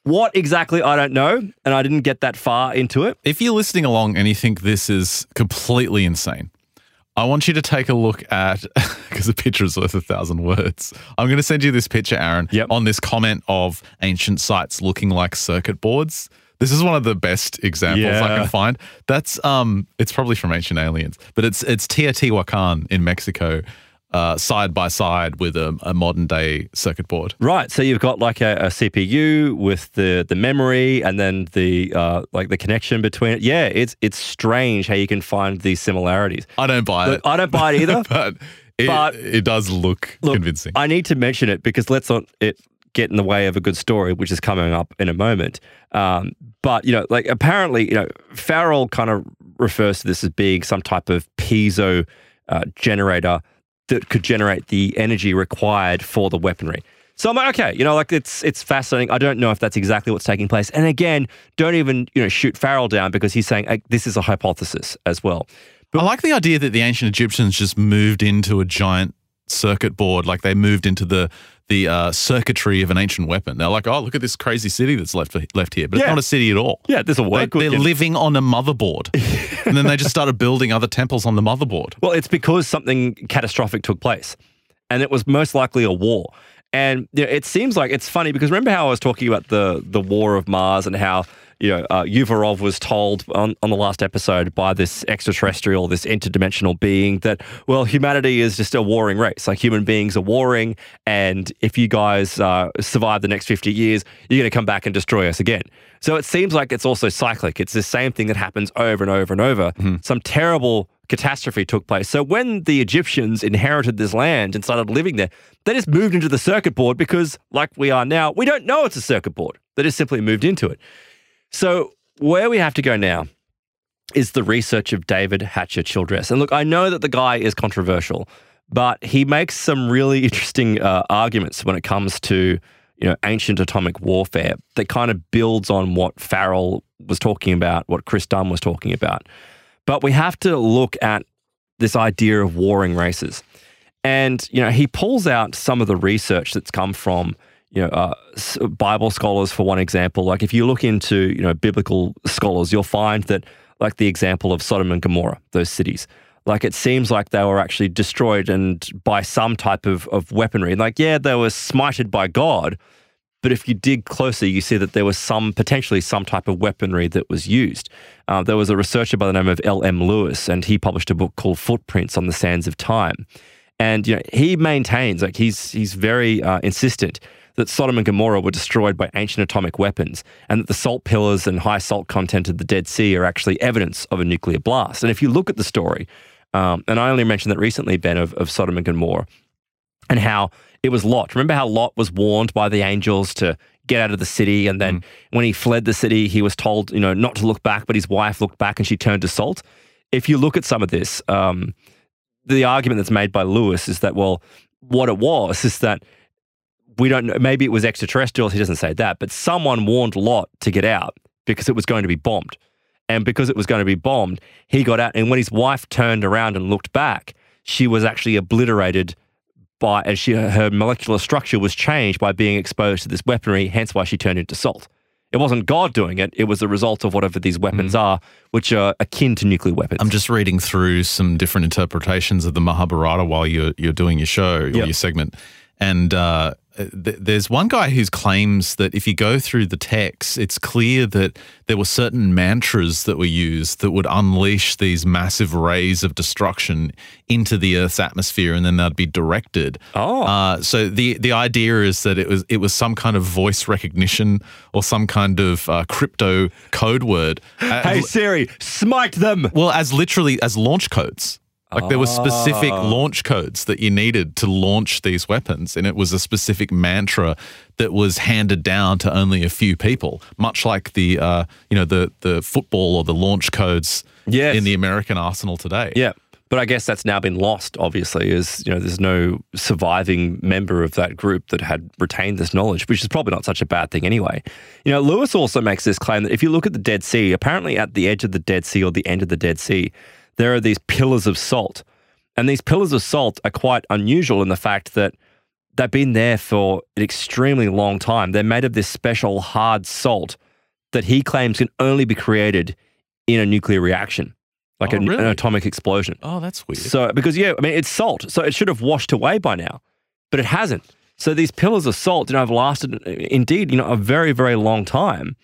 What exactly, I don't know. And I didn't get that far into it. If you're listening along and you think this is completely insane, I want you to take a look at because a picture is worth a thousand words. I'm going to send you this picture, Aaron, Yep. on this comment of ancient sites looking like circuit boards. This is one of the best examples I can find. That's um, it's probably from Ancient Aliens, but it's it's Teotihuacan in Mexico, uh, side by side with a, a modern day circuit board. Right. So you've got like a, a CPU with the the memory and then the uh, like the connection between it. Yeah, it's it's strange how you can find these similarities. I don't buy Look, it, I don't buy it either. but it, But- it does look, Look, convincing. I need to mention it because let's not it get in the way of a good story, which is coming up in a moment. Um, but you know, like apparently, you know, Farrell kind of refers to this as being some type of piezo uh, generator that could generate the energy required for the weaponry. So I'm like, okay, you know, like it's it's fascinating. I don't know if that's exactly what's taking place. And again, don't even you know shoot Farrell down because he's saying like, this is a hypothesis as well. But I like the idea that the ancient Egyptians just moved into a giant circuit board, like they moved into the the uh, circuitry of an ancient weapon. They're like, oh, look at this crazy city that's left left here, but it's not a city at all. Yeah, this will They, they're living on a motherboard, and then they just started building other temples on the motherboard. Well, it's because something catastrophic took place, and it was most likely a war. And you know, it seems like it's funny because remember how I was talking about the the war of Mars and how you know, uh, Yuvarov was told on, on the last episode by this extraterrestrial, this interdimensional being that, well, humanity is just a warring race. Like human beings are warring. And if you guys uh, survive the next 50 years, you're going to come back and destroy us again. So it seems like it's also cyclic. It's the same thing that happens over and over and over. Some terrible catastrophe took place. So when the Egyptians inherited this land and started living there, they just moved into the circuit board because, like we are now, we don't know it's a circuit board. They just simply moved into it. So where we have to go now is the research of David Hatcher Childress. And look, I know that the guy is controversial, but he makes some really interesting uh, arguments when it comes to you know ancient atomic warfare that kind of builds on what Farrell was talking about, what Chris Dunn was talking about. But we have to look at this idea of warring races. And, you know, he pulls out some of the research that's come from, you know, uh, Bible scholars, for one example. Like if you look into, you know, biblical scholars, you'll find that, like the example of Sodom and Gomorrah, those cities, like it seems like they were actually destroyed and by some type of, of weaponry. Like, yeah, they were smited by God, but if you dig closer, you see that there was some potentially some type of weaponry that was used. Uh, there was a researcher by the name of L.M. Lewis, and he published a book called Footprints on the Sands of Time. And you know, he maintains, like he's he's very uh, insistent that Sodom and Gomorrah were destroyed by ancient atomic weapons, and that the salt pillars and high salt content of the Dead Sea are actually evidence of a nuclear blast. And if you look at the story, um, and I only mentioned that recently, Ben, of, of Sodom and Gomorrah, and how it was Lot. Remember how Lot was warned by the angels to get out of the city, and then mm. when he fled the city, he was told, you know, not to look back, but his wife looked back and she turned to salt. If you look at some of this, um, the argument that's made by Lewis is that, well, what it was is that we don't know, maybe it was extraterrestrials, he doesn't say that, but someone warned Lot to get out because it was going to be bombed. And because it was going to be bombed, he got out. And when his wife turned around and looked back, she was actually obliterated by, and she, her molecular structure was changed by being exposed to this weaponry, hence why she turned into salt. It wasn't God doing it. It was the result of whatever these weapons mm. are, which are akin to nuclear weapons. I'm just reading through some different interpretations of the Mahabharata while you're you're doing your show or yep. your segment, and uh, there's one guy who claims that if you go through the text, it's clear that there were certain mantras that were used that would unleash these massive rays of destruction into the Earth's atmosphere, and then they'd be directed. Oh, uh, so the the idea is that it was it was some kind of voice recognition or some kind of uh, crypto code word. Hey Siri, smite them. Well, as literally as launch codes. Like there were specific oh. launch codes that you needed to launch these weapons, and it was a specific mantra that was handed down to only a few people, much like the uh, you know the the football or the launch codes yes. in the American arsenal today. Yeah. But I guess that's now been lost, obviously, as you know, there's no surviving member of that group that had retained this knowledge, which is probably not such a bad thing anyway. You know, Lewis also makes this claim that if you look at the Dead Sea, apparently at the edge of the Dead Sea or the end of the Dead Sea, there are these pillars of salt. And these pillars of salt are quite unusual in the fact that they've been there for an extremely long time. They're made of this special hard salt that he claims can only be created in a nuclear reaction, like oh, an, really? an atomic explosion. Oh, that's weird. So, because, yeah, I mean, it's salt. So it should have washed away by now, but it hasn't. So these pillars of salt, you know, have lasted indeed, you know, a very, very long time.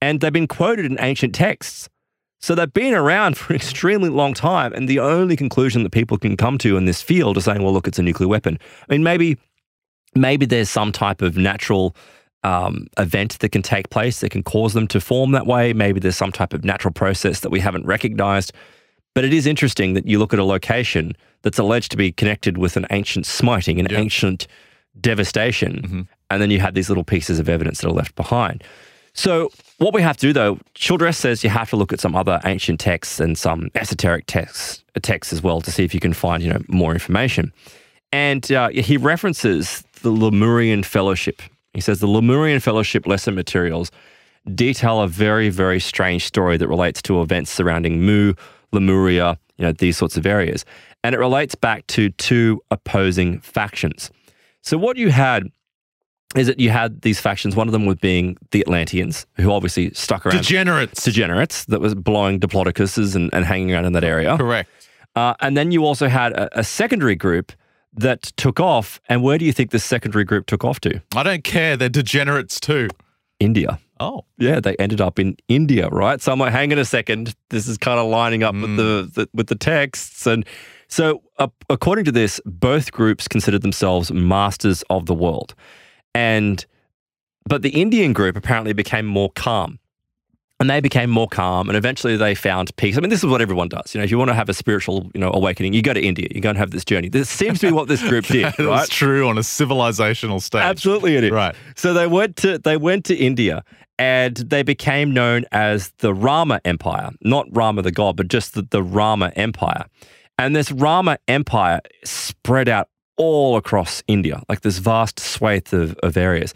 And they've been quoted in ancient texts. So they've been around for an extremely long time, and the only conclusion that people can come to in this field is saying, "Well, look, it's a nuclear weapon." I mean, maybe, maybe there's some type of natural um, event that can take place that can cause them to form that way. Maybe there's some type of natural process that we haven't recognized. But it is interesting that you look at a location that's alleged to be connected with an ancient smiting, an yep. ancient devastation, mm-hmm. and then you have these little pieces of evidence that are left behind. So, what we have to do though, Childress says you have to look at some other ancient texts and some esoteric texts, texts as well to see if you can find you know more information. And uh, he references the Lemurian Fellowship. He says the Lemurian Fellowship lesson materials detail a very very strange story that relates to events surrounding Mu, Lemuria, you know these sorts of areas, and it relates back to two opposing factions. So what you had is that you had these factions. One of them was being the Atlanteans, who obviously stuck around. Degenerates. Degenerates that was blowing diplodocuses and, and hanging around in that area. Correct. Uh, and then you also had a, a, secondary group that took off. And where do you think this secondary group took off to? I don't care. They're degenerates too. India. Oh, Yeah, they ended up in India, right? So I'm like, hang on a second, this is kind of lining up with the, the with the texts, and so uh, according to this, both groups considered themselves masters of the world, and but the Indian group apparently became more calm. And they became more calm, and eventually they found peace. I mean, this is what everyone does. You know, if you want to have a spiritual, you know, awakening, you go to India. You go and have this journey. This seems to be what this group did, that right? true on a civilizational stage. Absolutely, it is. Right. So they went to they went to India and they became known as the Rama Empire, not Rama the god, but just the, the Rama Empire. And this Rama Empire spread out all across India, like this vast swathe of, of areas.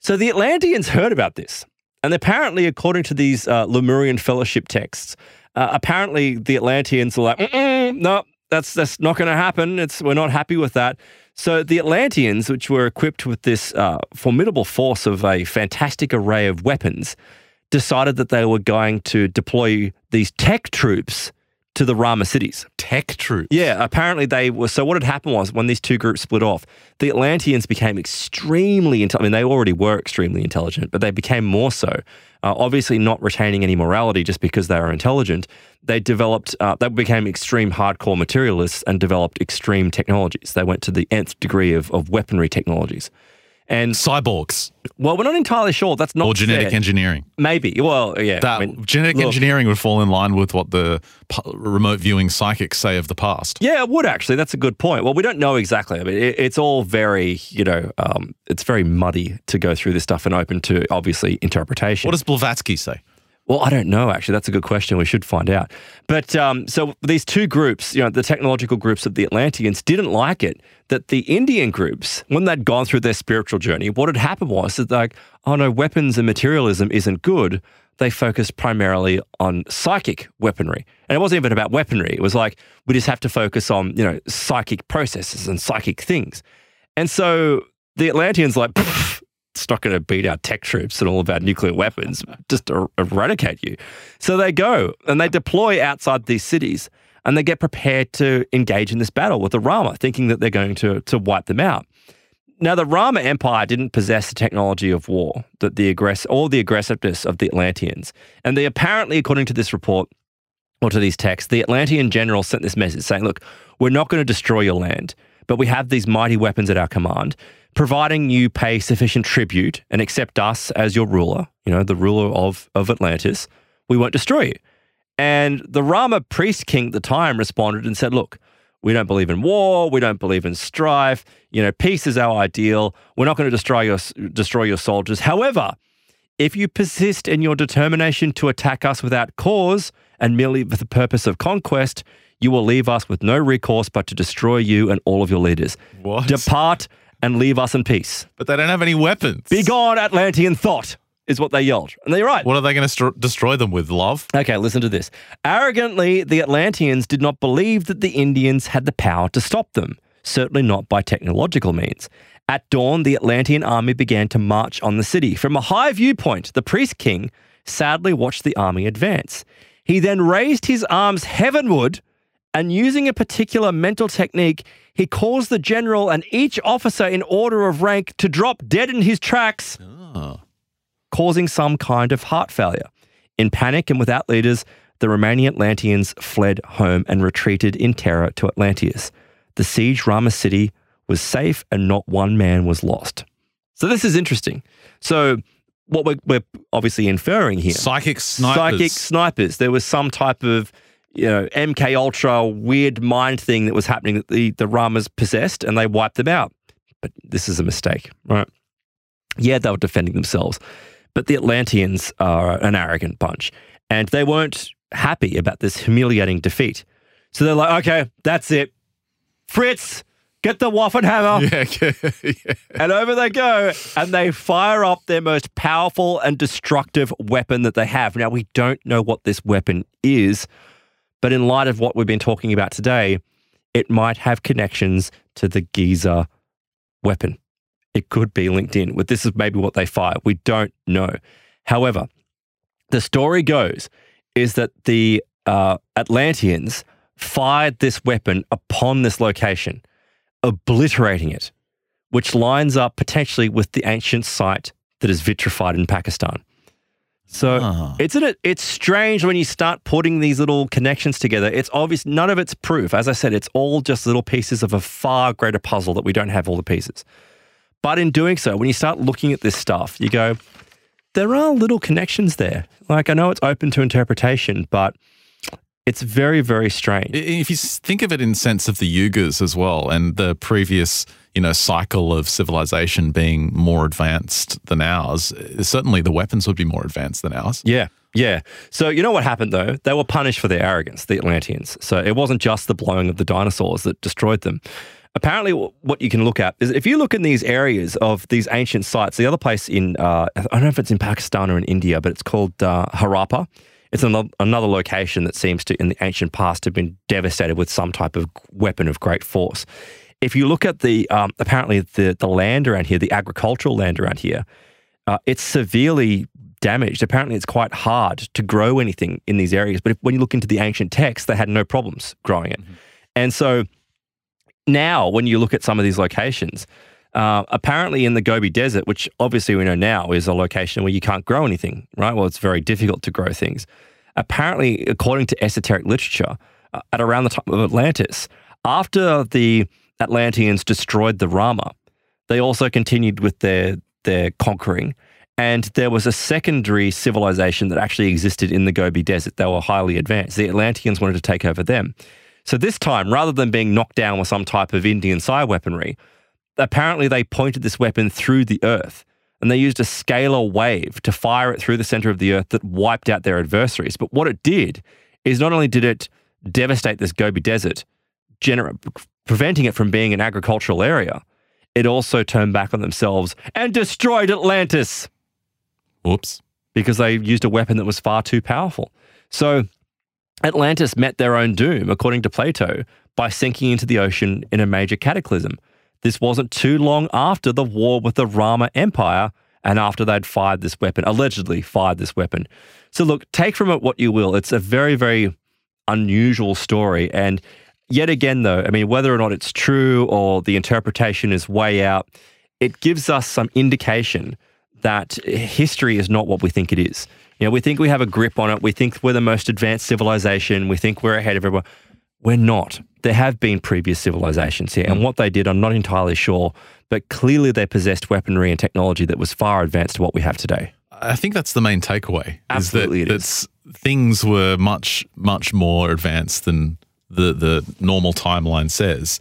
So the Atlanteans heard about this. And apparently, according to these uh, Lemurian fellowship texts, uh, apparently the Atlanteans were like, "Mm-mm, no, that's that's not going to happen. It's we're not happy with that. So the Atlanteans, which were equipped with this uh, formidable force of a fantastic array of weapons, decided that they were going to deploy these tech troops to the Rama cities. Tech troops. Yeah, apparently they were. So what had happened was when these two groups split off, the Atlanteans became extremely intelligent. I mean, they already were extremely intelligent, but they became more so. Uh, obviously, not retaining any morality just because they were intelligent. They developed. Uh, they became extreme hardcore materialists and developed extreme technologies. They went to the nth degree of, of weaponry technologies. And Cyborgs well, we're not entirely sure. That's not or genetic engineering. Maybe. Well, yeah. That I mean, genetic look, engineering would fall in line with what the p- remote viewing psychics say of the past. Yeah, it would actually. That's a good point. Well, we don't know exactly. I mean, it, it's all very, you know, um, it's very muddy to go through this stuff and open to obviously interpretation. What does Blavatsky say? Well, I don't know. Actually, that's a good question. We should find out. But um, so these two groups, you know, the technological groups of the Atlanteans didn't like it that the Indian groups, when they'd gone through their spiritual journey, what had happened was that like, oh no, weapons and materialism isn't good. They focused primarily on psychic weaponry. And it wasn't even about weaponry. It was like, we just have to focus on, you know, psychic processes and psychic things. And so the Atlanteans like, "Pff, it's not going to beat our tech troops and all of our nuclear weapons, just er- eradicate you. So they go and they deploy outside these cities and they get prepared to engage in this battle with the Rama, thinking that they're going to, to wipe them out. Now, the Rama Empire didn't possess the technology of war, that the aggress or the aggressiveness of the Atlanteans. And they apparently, according to this report, or to these texts, the Atlantean general sent this message saying, Look, we're not going to destroy your land, but we have these mighty weapons at our command. Providing you pay sufficient tribute and accept us as your ruler, you know, the ruler of, of Atlantis, we won't destroy you. And the Rama priest king at the time responded and said, Look, we don't believe in war. We don't believe in strife. You know, peace is our ideal. We're not going to destroy your, destroy your soldiers. However, if you persist in your determination to attack us without cause and merely for the purpose of conquest, you will leave us with no recourse but to destroy you and all of your leaders. What? Depart and leave us in peace. But they don't have any weapons. Be gone, Atlantean thought, is what they yelled. And they're right. What are they going to st- destroy them with? Love? Okay, listen to this. Arrogantly, the Atlanteans did not believe that the Indians had the power to stop them, certainly not by technological means. At dawn, the Atlantean army began to march on the city. From a high viewpoint, the priest king sadly watched the army advance. He then raised his arms heavenward and, using a particular mental technique, he caused the general and each officer in order of rank to drop dead in his tracks Oh. causing some kind of heart failure. In panic and without leaders, the remaining Atlanteans fled home and retreated in terror to Atlantis. The siege Rama city was safe and not one man was lost. So this is interesting. So what we're, we're obviously inferring here, Psychic snipers. psychic snipers. There was some type of you know MK Ultra weird mind thing that was happening that the the Ramas possessed, and they wiped them out. But this is a mistake, right? Yeah, they were defending themselves, but the Atlanteans are an arrogant bunch, and they weren't happy about this humiliating defeat. So they're like, okay, that's it, Fritz. Get the Waffenhammer. Yeah, yeah. And over they go, and they fire up their most powerful and destructive weapon that they have. Now, we don't know what this weapon is, but in light of what we've been talking about today, it might have connections to the Giza weapon. It could be linked in with this is maybe what they fire. We don't know. However, the story goes is that the uh, Atlanteans fired this weapon upon this location, obliterating it which lines up potentially with the ancient site that is vitrified in Pakistan. So Ah. it's it it's strange when you start putting these little connections together. It's obvious none of it's proof. As I said, it's all just little pieces of a far greater puzzle that we don't have all the pieces. But in doing so, when you start looking at this stuff, you go, there are little connections there. Like I know it's open to interpretation, but it's very, very strange. If you think of it in sense of the Yugas as well, and the previous, you know, cycle of civilization being more advanced than ours, uh, certainly the weapons would be more advanced than ours. Yeah, yeah. So you know what happened though? They were punished for their arrogance, the Atlanteans. So it wasn't just the blowing of the dinosaurs that destroyed them. Apparently, what you can look at is if you look in these areas of these ancient sites. The other place in uh, I don't know if it's in Pakistan or in India, but it's called uh, Harappa. It's another, another location that seems to, in the ancient past, have been devastated with some type of weapon of great force. If you look at the um, apparently the the land around here, the agricultural land around here, uh, it's severely damaged. Apparently, it's quite hard to grow anything in these areas. But if, when you look into the ancient texts, they had no problems growing it. And so now, when you look at some of these locations, uh, apparently in the Gobi Desert, which obviously we know now is a location where you can't grow anything, right? Well, it's very difficult to grow things. Apparently, according to esoteric literature, uh, at around the time of Atlantis, after the Atlanteans destroyed the Rama, they also continued with their their conquering. And there was a secondary civilization that actually existed in the Gobi Desert. They were highly advanced. The Atlanteans wanted to take over them. So this time, rather than being knocked down with some type of Indian psi weaponry, apparently they pointed this weapon through the earth and they used a scalar wave to fire it through the center of the earth that wiped out their adversaries. But what it did is not only did it devastate this Gobi Desert, gener- preventing it from being an agricultural area, it also turned back on themselves and destroyed Atlantis Oops. because they used a weapon that was far too powerful. So Atlantis met their own doom, according to Plato, by sinking into the ocean in a major cataclysm. This wasn't too long after the war with the Rama Empire and after they'd fired this weapon, allegedly fired this weapon. So, look, take from it what you will. It's a very, very unusual story. And yet again, though, I mean, whether or not it's true or the interpretation is way out, it gives us some indication that history is not what we think it is. You know, we think we have a grip on it. We think we're the most advanced civilization. We think we're ahead of everyone. We're not. There have been previous civilizations here, and what they did, I'm not entirely sure, but clearly they possessed weaponry and technology that was far advanced to what we have today. I think that's the main takeaway. Absolutely is it that it's- things were much, much more advanced than the the normal timeline says.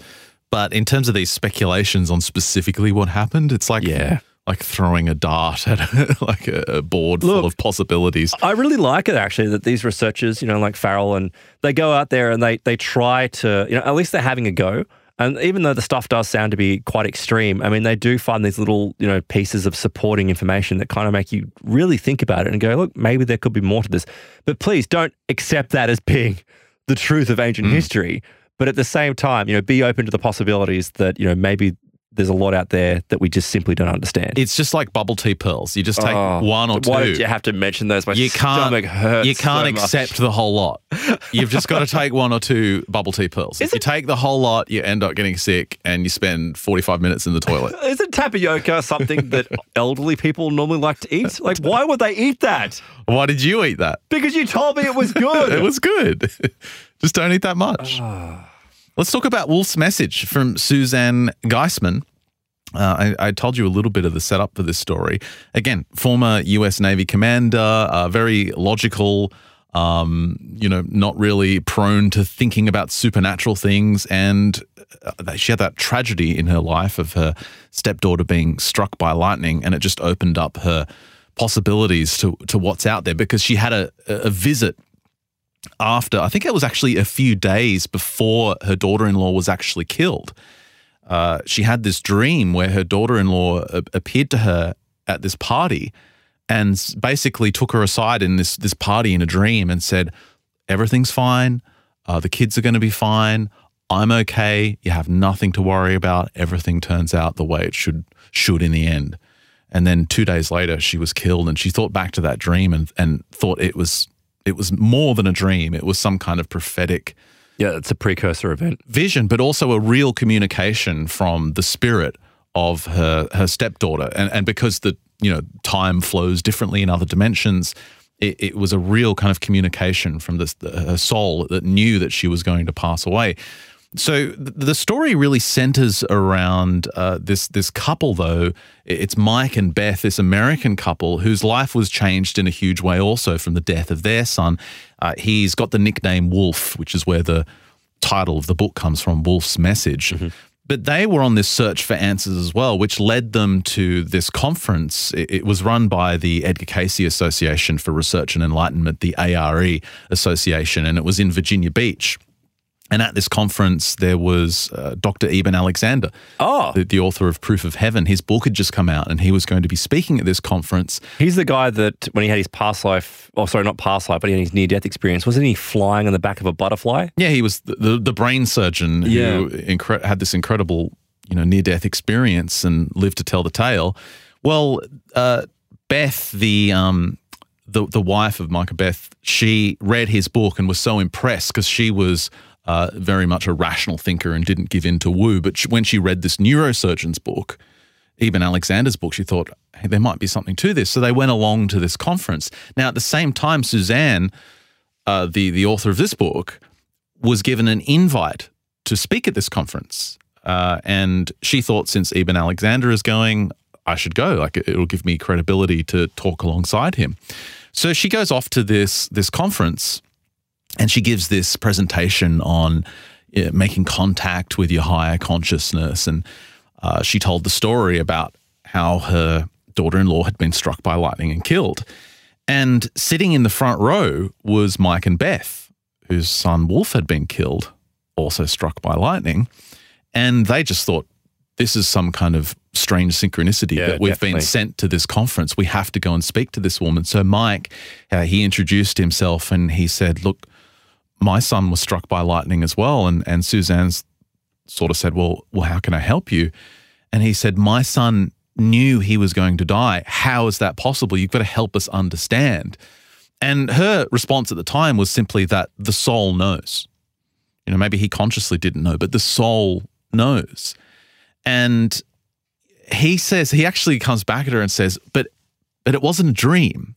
But in terms of these speculations on specifically what happened, it's like Yeah. Like throwing a dart at a, like a, a board full of possibilities. I really like it actually that these researchers, you know, like Farrell, and they go out there and they they try to, you know, at least they're having a go. And even though the stuff does sound to be quite extreme, I mean, they do find these little, you know, pieces of supporting information that kind of make you really think about it and go, look, maybe there could be more to this. But please don't accept that as being the truth of ancient mm. history. But at the same time, you know, be open to the possibilities that, you know, maybe there's a lot out there that we just simply don't understand. It's just like bubble tea pearls. You just take Oh, one or two. Why did you have to mention those? My you can't stomach hurts. you can't so much. accept the whole lot. You've just got to take one or two bubble tea pills. If you take the whole lot, you end up getting sick and you spend 45 minutes in the toilet. Isn't tapioca something that elderly people normally like to eat? Like, why would they eat that? Why did you eat that? Because you told me it was good. It was good. just don't eat that much. Ah. Let's talk about Wolf's message from Suzanne Giesemann. Uh, I, I told you a little bit of the setup for this story. Again, former U.S. Navy commander, uh, very logical, um, you know, not really prone to thinking about supernatural things. And uh, she had that tragedy in her life of her stepdaughter being struck by lightning, and it just opened up her possibilities to to what's out there because she had a a visit after I think it was actually a few days before her daughter-in-law was actually killed. Uh, she had this dream where her daughter-in-law a- appeared to her at this party and basically took her aside in this this party in a dream and said, "Everything's fine. Uh, the kids are going to be fine. I'm okay. You have nothing to worry about. Everything turns out the way it should should in the end." And then two days later, she was killed, and she thought back to that dream and and thought it was it was more than a dream. It was some kind of prophetic yeah, it's a precursor event. vision, but also a real communication from the spirit of her her stepdaughter. And and because the you know, time flows differently in other dimensions. It, it was a real kind of communication from this her soul that knew that she was going to pass away. So the story really centers around uh, this this couple, though. It's Mike and Beth, this American couple whose life was changed in a huge way, also from the death of their son. Uh, he's got the nickname Wolf, which is where the title of the book comes from, Wolf's Message. Mm-hmm. But they were on this search for answers as well, which led them to this conference. It, it was run by the Edgar Cayce Association for Research and Enlightenment, the ARE Association, and it was in Virginia Beach. And at this conference, there was uh, Dr. Eben Alexander, oh. the, the, author of Proof of Heaven. His book had just come out, and he was going to be speaking at this conference. He's the guy that, when he had his past life, oh, sorry, not past life, but he had his near death experience, wasn't he flying on the back of a butterfly? Yeah, he was the, the, the brain surgeon yeah. who incre- had this incredible, you know, near death experience and lived to tell the tale. Well, uh, Beth, the um, the the wife of Micah Beth, she read his book and was so impressed because she was uh, very much a rational thinker and didn't give in to woo. But she, when she read this neurosurgeon's book, Eben Alexander's book, she thought, hey, there might be something to this. So they went along to this conference. Now, at the same time, Suzanne, uh, the, the author of this book, was given an invite to speak at this conference. Uh, and she thought, since Eben Alexander is going, I should go. Like it'll give me credibility to talk alongside him. So she goes off to this this conference and she gives this presentation on uh, making contact with your higher consciousness. And uh, she told the story about how her daughter in law had been struck by lightning and killed. And sitting in the front row was Mike and Beth, whose son Wolf had been killed, also struck by lightning. And they just thought, this is some kind of strange synchronicity yeah, that we've definitely. been sent to this conference. We have to go and speak to this woman. So Mike, uh, he introduced himself and he said, look, my son was struck by lightning as well. And, and Suzanne's sort of said, well, well, how can I help you? And he said, my son knew he was going to die. How is that possible? You've got to help us understand. And her response at the time was simply that the soul knows. You know, maybe he consciously didn't know, but the soul knows. And he says, he actually comes back at her and says, but but it wasn't a dream.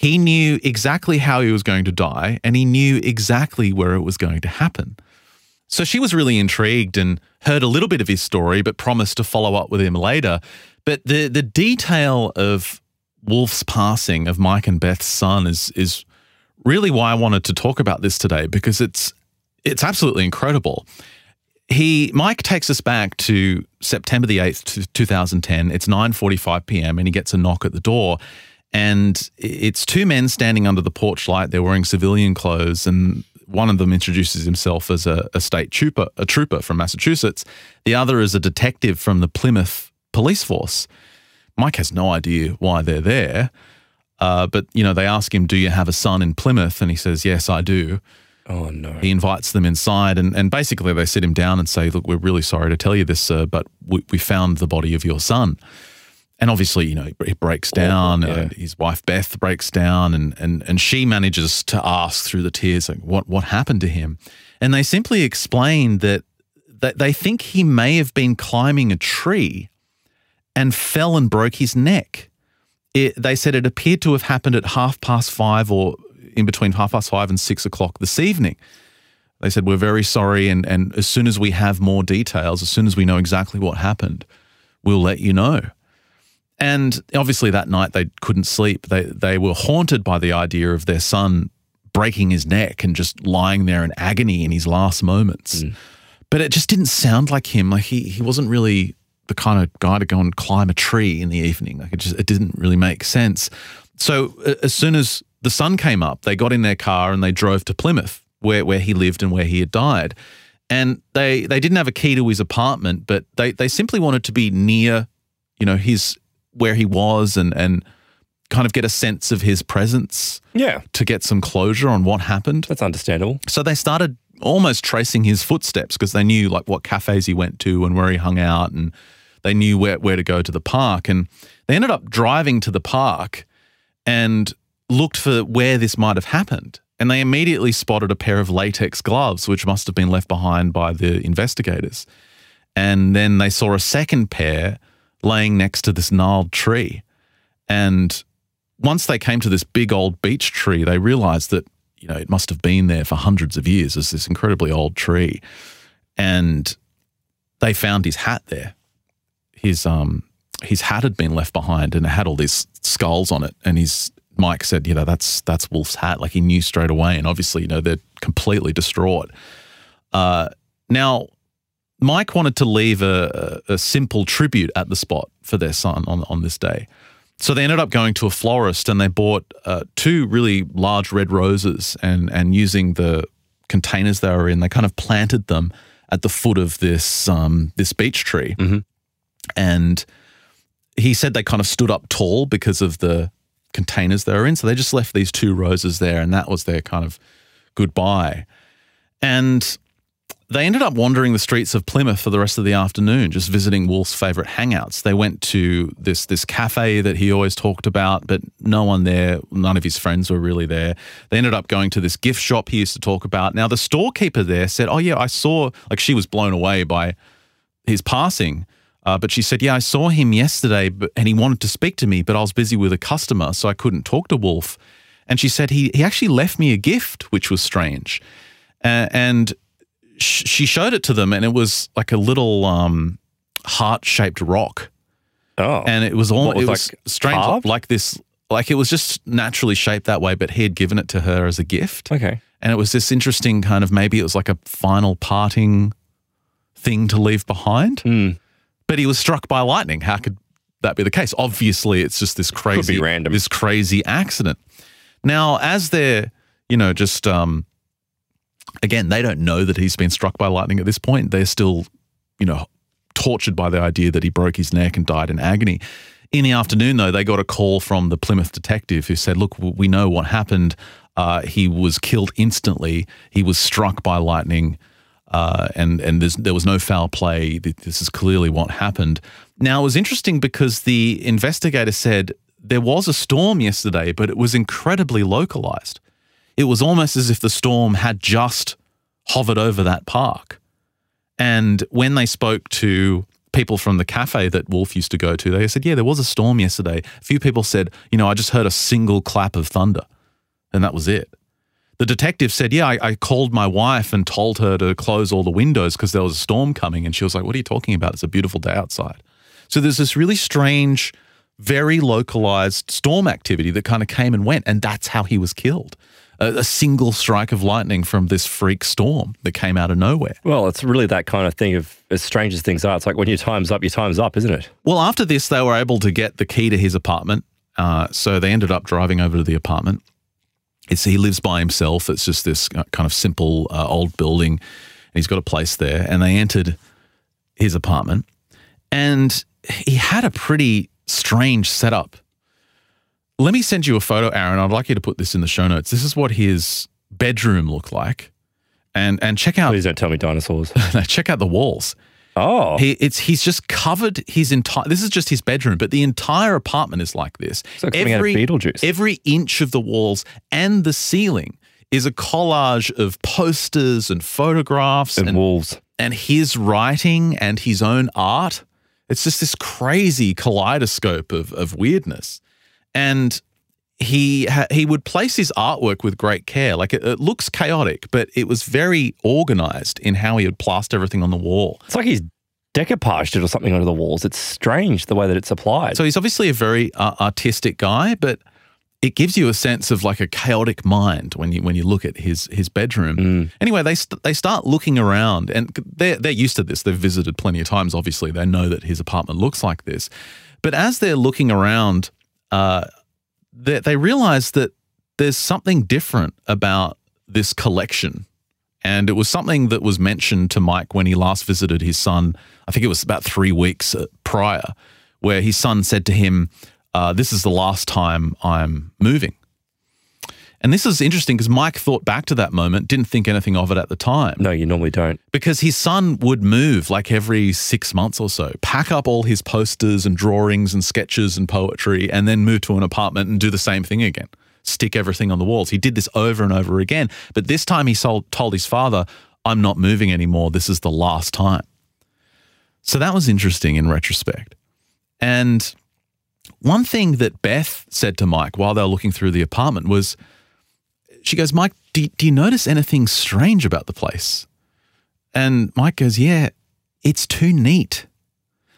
He knew exactly how he was going to die and he knew exactly where it was going to happen. So she was really intrigued and heard a little bit of his story, but promised to follow up with him later. But the the detail of Wolf's passing of Mike and Beth's son is is really why I wanted to talk about this today because it's it's absolutely incredible. He Mike takes us back to September the 8th, 2010. It's 9:45 p.m. and he gets a knock at the door and it's two men standing under the porch light. They're wearing civilian clothes, and one of them introduces himself as a, a state trooper, a trooper from Massachusetts. The other is a detective from the Plymouth police force. Mike has no idea why they're there, uh, but you know they ask him, "Do you have a son in Plymouth?" And he says, "Yes, I do." Oh no! He invites them inside, and, and basically they sit him down and say, "Look, we're really sorry to tell you this, sir, but we, we found the body of your son." And obviously, you know, he breaks down. Uh, yeah. his wife Beth breaks down, and and and she manages to ask through the tears, like, "What what happened to him?" And they simply explain that that they think he may have been climbing a tree and fell and broke his neck. It, they said it appeared to have happened at half past five or in between half past five and six o'clock this evening. They said, We're very sorry. And, and as soon as we have more details, as soon as we know exactly what happened, we'll let you know. And obviously that night they couldn't sleep. They they were haunted by the idea of their son breaking his neck and just lying there in agony in his last moments. Mm. But it just didn't sound like him. Like he he wasn't really the kind of guy to go and climb a tree in the evening. Like it just it didn't really make sense. So as soon as the sun came up, they got in their car and they drove to Plymouth, where where he lived and where he had died. And they they didn't have a key to his apartment, but they they simply wanted to be near, you know, his where he was and and kind of get a sense of his presence. Yeah. To get some closure on what happened. That's understandable. So they started almost tracing his footsteps because they knew like what cafes he went to and where he hung out and they knew where, where to go to the park. And they ended up driving to the park and looked for where this might have happened. And they immediately spotted a pair of latex gloves, which must have been left behind by the investigators. And then they saw a second pair laying next to this gnarled tree. And once they came to this big old beech tree, they realized that, you know, it must have been there for hundreds of years as this incredibly old tree. And they found his hat there. His um his hat had been left behind and it had all these skulls on it. And his Mike said, you know, that's that's Wolf's hat. Like he knew straight away. And obviously, you know, they're completely distraught. Uh, now, Mike wanted to leave a, a, simple tribute at the spot for their son on, on this day. So they ended up going to a florist and they bought uh, two really large red roses and, and using the containers they were in, they kind of planted them at the foot of this um, this beech tree. And he said they kind of stood up tall because of the containers they were in. So they just left these two roses there, and that was their kind of goodbye. And they ended up wandering the streets of Plymouth for the rest of the afternoon, just visiting Wolf's favorite hangouts. They went to this this cafe that he always talked about, but no one there, none of his friends were really there. They ended up going to this gift shop he used to talk about. Now the storekeeper there said, "Oh yeah, I saw." Like she was blown away by his passing. Uh, but she said, "Yeah, I saw him yesterday, but, and he wanted to speak to me, but I was busy with a customer, so I couldn't talk to Wolf." And she said he he actually left me a gift, which was strange, uh, and sh- she showed it to them, and it was like a little um, heart shaped rock, Oh. and it was all What, it was, like, strange, carved? like this, like it was just naturally shaped that way, but he had given it to her as a gift, okay. and it was this interesting kind of maybe it was like a final parting thing to leave behind Hmm. but he was struck by lightning. How could that be the case? Obviously, it's just this crazy, random. this crazy accident. Now, as they're, you know, just um, again, they don't know that he's been struck by lightning at this point. They're still, you know, tortured by the idea that he broke his neck and died in agony. In the afternoon, though, they got a call from the Plymouth detective who said, "Look, we know what happened. Uh, he was killed instantly. He was struck by lightning." uh, and and there was no foul play. This is clearly what happened. Now it was interesting because the investigator said there was a storm yesterday, but it was incredibly localized. It was almost as if the storm had just hovered over that park. And when they spoke to people from the cafe that Wolf used to go to, they said, "Yeah, there was a storm yesterday." A few people said, "You know, I just heard a single clap of thunder, and that was it." The detective said, Yeah, I, I called my wife and told her to close all the windows because there was a storm coming. And she was like, What are you talking about? It's a beautiful day outside. So there's this really strange, very localized storm activity that kind of came and went. And that's how he was killed. A, a single strike of lightning from this freak storm that came out of nowhere. Well, it's really that kind of thing of as strange as things are. It's like when your time's up, your time's up, isn't it? Well, after this, they were able to get the key to his apartment. Uh, so they ended up driving over to the apartment. It's, he lives by himself. It's just this kind of simple uh, old building. And he's got a place there. And they entered his apartment. And he had a pretty strange setup. Let me send you a photo, Aaron. I'd like you to put this in the show notes. This is what his bedroom looked like. And, and check out Please don't tell me dinosaurs. check out the walls. Oh, He, it's he's just covered his entire. This is just his bedroom, but the entire apartment is like this. It's like of Beetlejuice. Every inch of the walls and the ceiling is a collage of posters and photographs and and, wolves. and his writing and his own art. It's just this crazy kaleidoscope of of weirdness, and he ha- he would place his artwork with great care. Like it, it looks chaotic, but it was very organized in how he would plaster everything on the wall. It's like he's decoupaged it or something onto the walls. It's strange the way that it's applied. So he's obviously a very uh, artistic guy, but it gives you a sense of like a chaotic mind when you when you look at his his bedroom. Anyway, they st- they start looking around, and they're they're used to this. They've visited plenty of times. Obviously, they know that his apartment looks like this. But as they're looking around, uh, they, they realize that there's something different about this collection. And it was something that was mentioned to Mike when he last visited his son. I think it was about three weeks uh, prior, where his son said to him, uh, This is the last time I'm moving. And this is interesting because Mike thought back to that moment, didn't think anything of it at the time no, you normally don't. because his son would move like every six months or so, pack up all his posters and drawings and sketches and poetry, and then move to an apartment and do the same thing again. Stick everything on the walls. He did this over and over again. But this time he sold, told his father, I'm not moving anymore. This is the last time. So that was interesting in retrospect. And one thing that Beth said to Mike while they were looking through the apartment was, she goes, Mike, do, do you notice anything strange about the place? And Mike goes, yeah, it's too neat.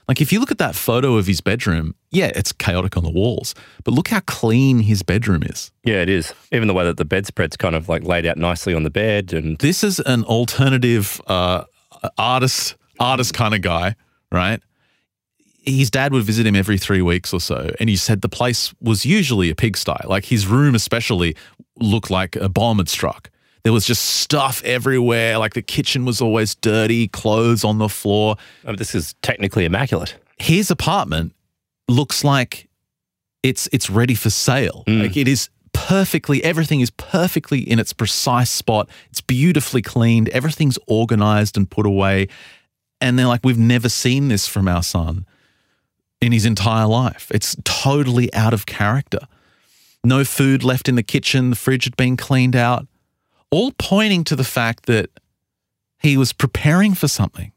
Like if you look at that photo of his bedroom, yeah, it's chaotic on the walls, but look how clean his bedroom is. Yeah, it is. Even the way that the bedspread's kind of like laid out nicely on the bed, and This is an alternative uh, artist artist kind of guy, right? His dad would visit him every three weeks or so, and he said the place was usually a pigsty. Like his room, especially, looked like a bomb had struck. There was just stuff everywhere. Like the kitchen was always dirty, clothes on the floor. oh, this is technically immaculate. His apartment looks like it's it's ready for sale. Mm. Like it is perfectly everything is perfectly in its precise spot. It's beautifully cleaned. Everything's organized and put away. And they're like, we've never seen this from our son in his entire life. It's totally out of character. No food left in the kitchen. The fridge had been cleaned out. All pointing to the fact that he was preparing for something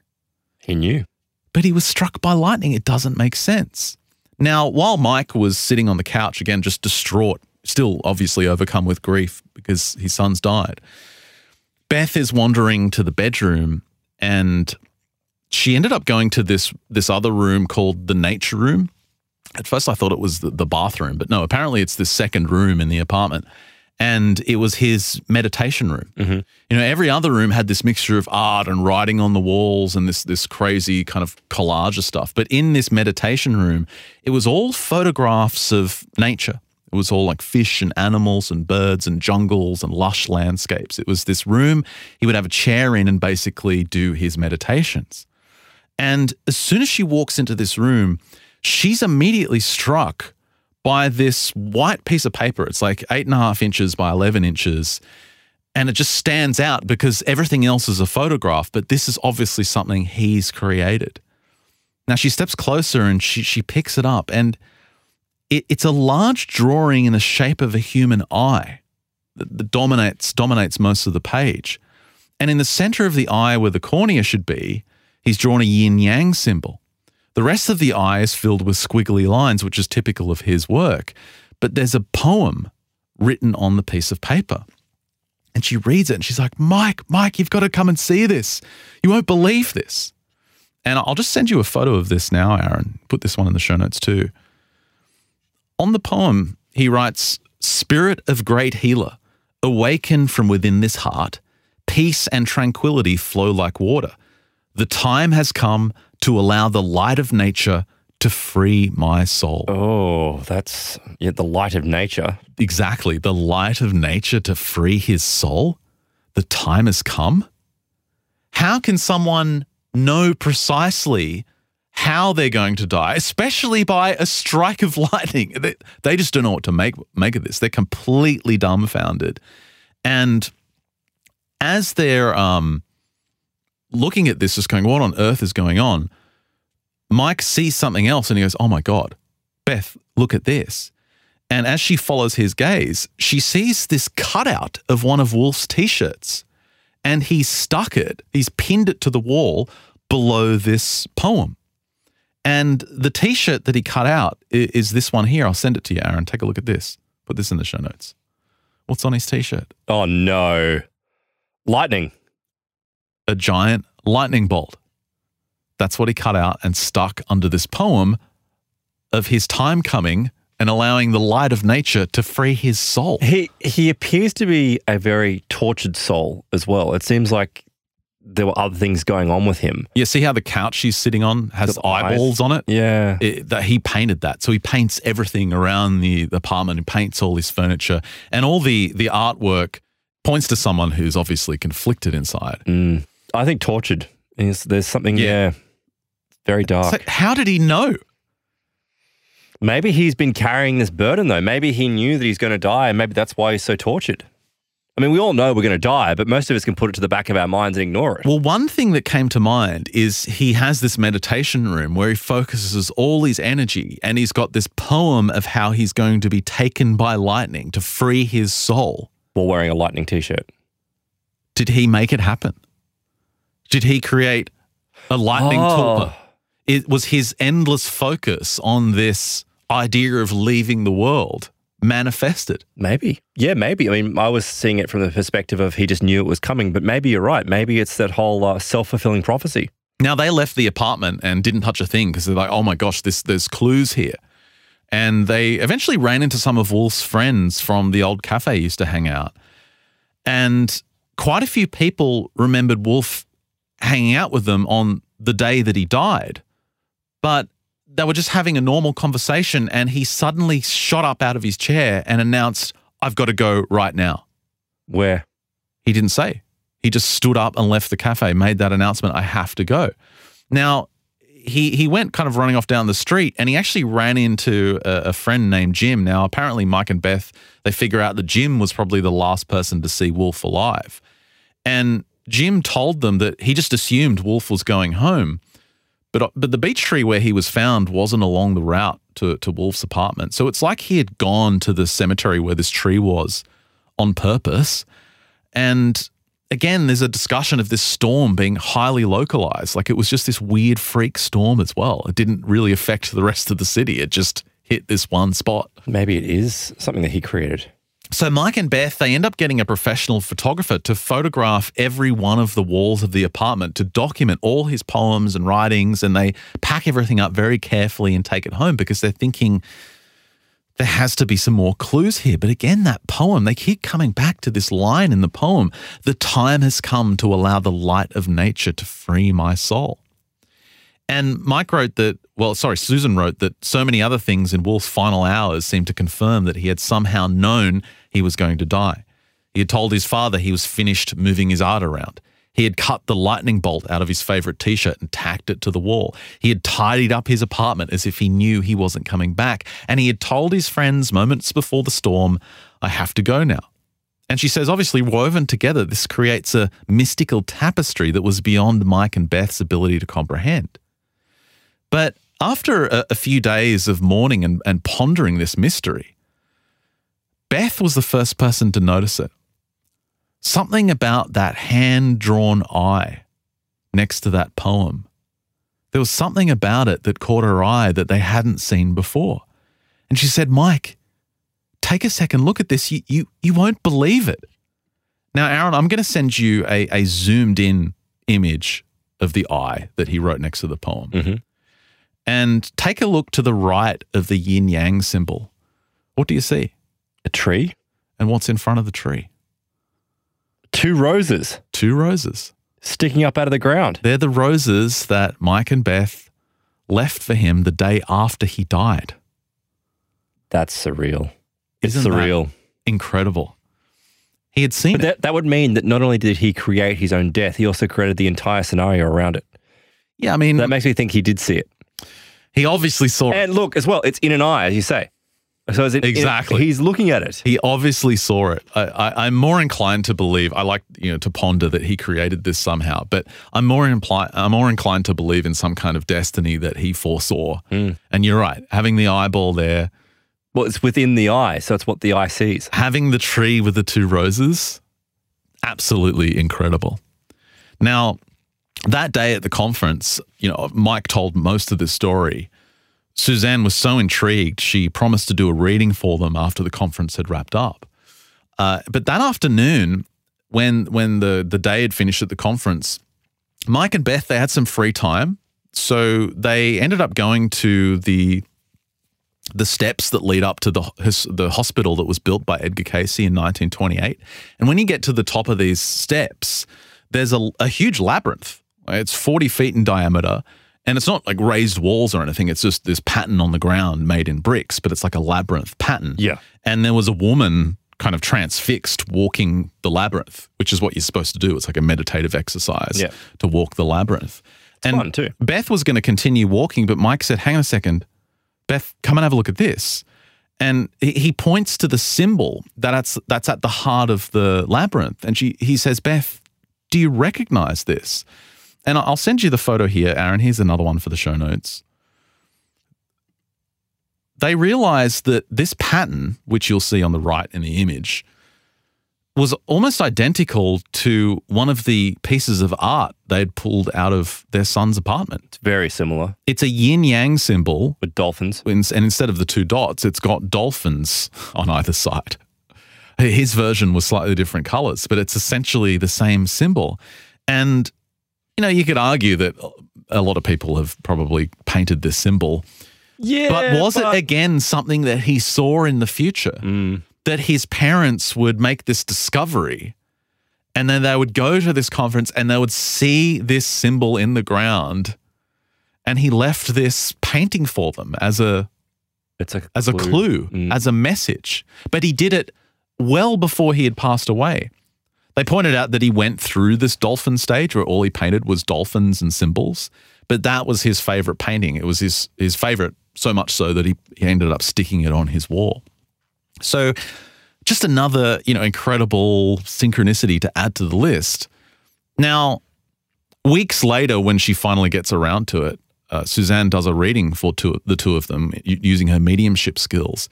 He knew. but he was struck by lightning. It doesn't make sense. Now, while Mike was sitting on the couch, again, just distraught, still obviously overcome with grief because his son's died, Beth is wandering to the bedroom and she ended up going to this this other room called the nature room. At first I thought it was the, the bathroom, but no, apparently it's the second room in the apartment. And it was his meditation room. Mm-hmm. You know, every other room had this mixture of art and writing on the walls and this this crazy kind of collage of stuff. But in this meditation room, it was all photographs of nature. It was all like fish and animals and birds and jungles and lush landscapes. It was this room he would have a chair in and basically do his meditations. And as soon as she walks into this room, she's immediately struck by this white piece of paper. It's like eight and a half inches by 11 inches. And it just stands out because everything else is a photograph, but this is obviously something he's created. Now she steps closer and she, she picks it up, and it, it's a large drawing in the shape of a human eye that, that dominates dominates most of the page. And in the center of the eye, where the cornea should be, he's drawn a yin yang symbol. The rest of the eye is filled with squiggly lines, which is typical of his work. But there's a poem written on the piece of paper. And she reads it and she's like, Mike, Mike, you've got to come and see this. You won't believe this. And I'll just send you a photo of this now, Aaron. Put this one in the show notes too. On the poem, he writes Spirit of great healer, awaken from within this heart, peace and tranquility flow like water. The time has come to allow the light of nature to free my soul. Oh, that's yeah, the light of nature. Exactly. The light of nature to free his soul. The time has come. How can someone know precisely how they're going to die, especially by a strike of lightning? They, they just don't know what to make, make of this. They're completely dumbfounded. And as they're um, looking at this, just going, what on earth is going on? Mike sees something else and he goes, oh my God, Beth, look at this. And as she follows his gaze, she sees this cutout of one of Wolf's t shirts. And he's stuck it, he's pinned it to the wall below this poem. And the t shirt that he cut out is this one here. I'll send it to you, Aaron. Take a look at this. Put this in the show notes. What's on his t shirt? Oh no, lightning. A giant lightning bolt. That's what he cut out and stuck under this poem of his time coming and allowing the light of nature to free his soul. He he appears to be a very tortured soul as well. It seems like there were other things going on with him. You see how the couch he's sitting on has The eyes. eyeballs on it? Yeah. It- that he painted that. So he paints everything around the, the apartment He paints all his furniture and all the the artwork points to someone who's obviously conflicted inside. Mm. I think tortured. Is there's something Yeah. yeah. very dark. So how did he know? maybe he's been carrying this burden though. Maybe he knew that he's going to die, and maybe that's why he's so tortured. I mean, we all know we're going to die, but most of us can put it to the back of our minds and ignore it. Well, one thing that came to mind is he has this meditation room where he focuses all his energy and he's got this poem of how he's going to be taken by lightning to free his soul. While wearing a lightning t-shirt. Did he make it happen? Did he create a lightning Oh. tulpa? It was his endless focus on this idea of leaving the world manifested. Maybe. Yeah, maybe. I mean, I was seeing it from the perspective of he just knew it was coming, but maybe you're right. Maybe it's that whole uh, self fulfilling prophecy. Now they left the apartment and didn't touch a thing because they're like, oh my gosh, this there's clues here. And they eventually ran into some of Wolf's friends from the old cafe he used to hang out. And quite a few people remembered Wolf hanging out with them on the day that he died. But they were just having a normal conversation and he suddenly shot up out of his chair and announced, I've got to go right now. Where? He didn't say. He just stood up and left the cafe, made that announcement, I have to go. Now, he he went kind of running off down the street and he actually ran into a, a, friend named Jim. Now, apparently Mike and Beth, they figure out that Jim was probably the last person to see Wolf alive. And Jim told them that he just assumed Wolf was going home. But, uh, but the beech tree where he was found wasn't along the route to, to Wolf's apartment. So it's like he had gone to the cemetery where this tree was on purpose. And again, there's a discussion of this storm being highly localized. Like it was just this weird freak storm as well. It didn't really affect the rest of the city. It just hit this one spot. Maybe it is something that he created. So Mike and Beth, they end up getting a professional photographer to photograph every one of the walls of the apartment to document all his poems and writings and they pack everything up very carefully and take it home because they're thinking there has to be some more clues here. But again, that poem, they keep coming back to this line in the poem The time has come to allow the light of nature to free my soul. And Mike wrote that, well, sorry, Susan wrote that so many other things in Wolf's final hours seemed to confirm that he had somehow known he was going to die. He had told his father he was finished moving his art around. He had cut the lightning bolt out of his favorite t shirt and tacked it to the wall. He had tidied up his apartment as if he knew he wasn't coming back. And he had told his friends moments before the storm, I have to go now. And she says, obviously, woven together, this creates a mystical tapestry that was beyond Mike and Beth's ability to comprehend. But after a, a few days of mourning and, and pondering this mystery, Beth was the first person to notice it. Something about that hand drawn eye next to that poem. There was something about it that caught her eye that they hadn't seen before. And she said, Mike, take a second look at this. You, you, you won't believe it. Now, Aaron, I'm going to send you a, a zoomed in image of the eye that he wrote next to the poem. Mm-hmm and take a look to the right of the yin yang symbol. What do you see? A tree. And what's in front of the tree? Two roses. Two roses. Sticking up out of the ground. They're the roses that Mike and Beth left for him the day after he died. That's surreal. It's Isn't surreal. incredible. He had seen but that, that would mean that not only did he create his own death, he also created the entire scenario around it. Yeah, I mean, that makes me think he did see it. He obviously saw it. And look, as well, it's in an eye, as you say. So it, exactly, it, he's looking at it. He obviously saw it. I, am more inclined to believe. I like you know to ponder that he created this somehow, but I'm more impli- I'm more inclined to believe in some kind of destiny that he foresaw. Mm. And you're right, having the eyeball there. Well, it's within the eye, so it's what the eye sees. Having the tree with the two roses, absolutely incredible. Now, that day at the conference, you know, Mike told most of the story. Suzanne was so intrigued, she promised to do a reading for them after the conference had wrapped up. Uh, but that afternoon, when when the the day had finished at the conference, Mike and Beth they had some free time, so they ended up going to the the steps that lead up to the his, the hospital that was built by Edgar Cayce in 1928. And when you get to the top of these steps, there's a, a huge labyrinth it's 40 feet in diameter. And it's not like raised walls or anything. It's just this pattern on the ground made in bricks, but it's like a labyrinth pattern. Yeah. And there was a woman kind of transfixed walking the labyrinth, which is what you're supposed to do. It's like a meditative exercise yeah. to walk the labyrinth. It's and fun too. Beth was going to continue walking, but Mike said, hang on a second. Beth, come and have a look at this. And he points to the symbol that's that's at the heart of the labyrinth. And she he says, Beth, do you recognize this? And I'll send you the photo here, Aaron. Here's another one for the show notes. They realized that this pattern, which you'll see on the right in the image, was almost identical to one of the pieces of art they'd pulled out of their son's apartment. It's very similar It's a yin yang symbol, with dolphins. and instead of the two dots, it's got dolphins on either side. His version was slightly different colors, but it's essentially the same symbol. And, you know, you could argue that a lot of people have probably painted this symbol. Yeah, But was it again something that he saw in the future? Mm. That his parents would make this discovery and then they would go to this conference and they would see this symbol in the ground and he left this painting for them as a It's a as a clue, Mm. as a message. But he did it well before he had passed away. They pointed out that he went through this dolphin stage where all he painted was dolphins and symbols, but that was his favorite painting. It was his his favorite so much so that he, he ended up sticking it on his wall. So just another, you know, incredible synchronicity to add to the list. Now, weeks later, when she finally gets around to it, uh, Suzanne does a reading for two, the two of them using her mediumship skills.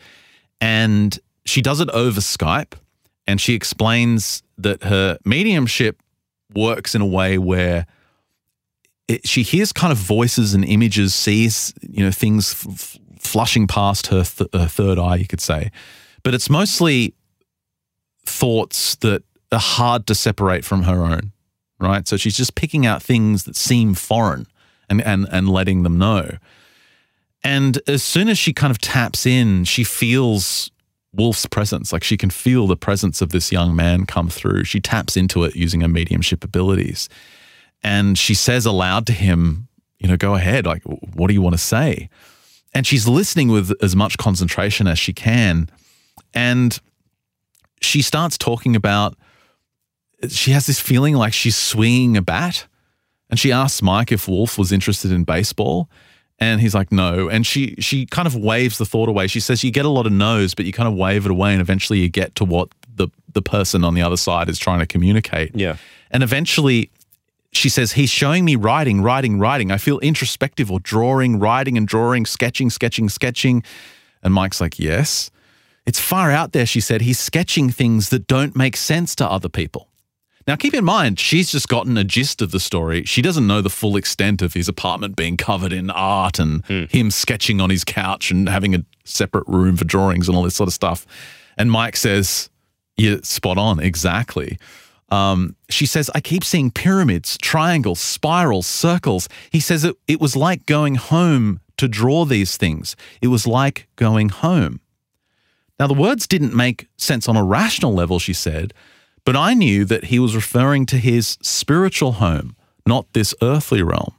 And she does it over Skype. And she explains that her mediumship works in a way where it, she hears kind of voices and images, sees, you know, things f- flushing past her, th- her third eye, you could say. But it's mostly thoughts that are hard to separate from her own, right? So she's just picking out things that seem foreign and, and, and letting them know. And as soon as she kind of taps in, she feels Wolf's presence. Like she can feel the presence of this young man come through. She taps into it using her mediumship abilities. And she says aloud to him, you know, go ahead. Like, what do you want to say? And she's listening with as much concentration as she can. And she starts talking about, she has this feeling like she's swinging a bat. And she asks Mike if Wolf was interested in baseball. And he's like, no. And she she kind of waves the thought away. She says, you get a lot of no's, but you kind of wave it away. And eventually you get to what the, the person on the other side is trying to communicate. Yeah. And eventually she says, he's showing me writing, writing, writing. I feel introspective or drawing, writing and drawing, sketching, sketching, sketching. And Mike's like, yes. It's far out there, she said. He's sketching things that don't make sense to other people. Now, keep in mind, she's just gotten a gist of the story. She doesn't know the full extent of his apartment being covered in art and him sketching on his couch and having a separate room for drawings and all this sort of stuff. And Mike says, Yeah, spot on, exactly. Um, she says, I keep seeing pyramids, triangles, spirals, circles. He says it, it was like going home to draw these things. It was like going home. Now, the words didn't make sense on a rational level, she said, but I knew that he was referring to his spiritual home, not this earthly realm.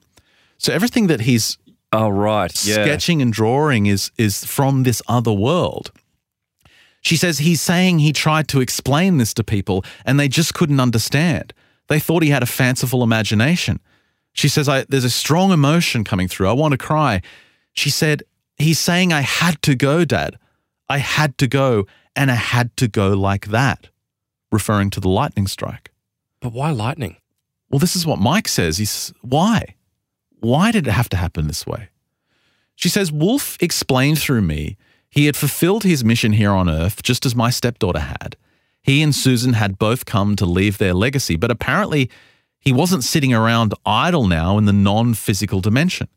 So everything that he's Oh, right. Yeah. sketching and drawing is is from this other world. She says he's saying he tried to explain this to people and they just couldn't understand. They thought he had a fanciful imagination. She says I, there's a strong emotion coming through. I want to cry. She said he's saying I had to go, dad. I had to go and I had to go like that, referring to the lightning strike. But why lightning? Well, this is what Mike says. He's why? Why did it have to happen this way? She says Wolf explained through me he had fulfilled his mission here on Earth just as my stepdaughter had. He and Susan had both come to leave their legacy, but apparently he wasn't sitting around idle now in the non physical dimension.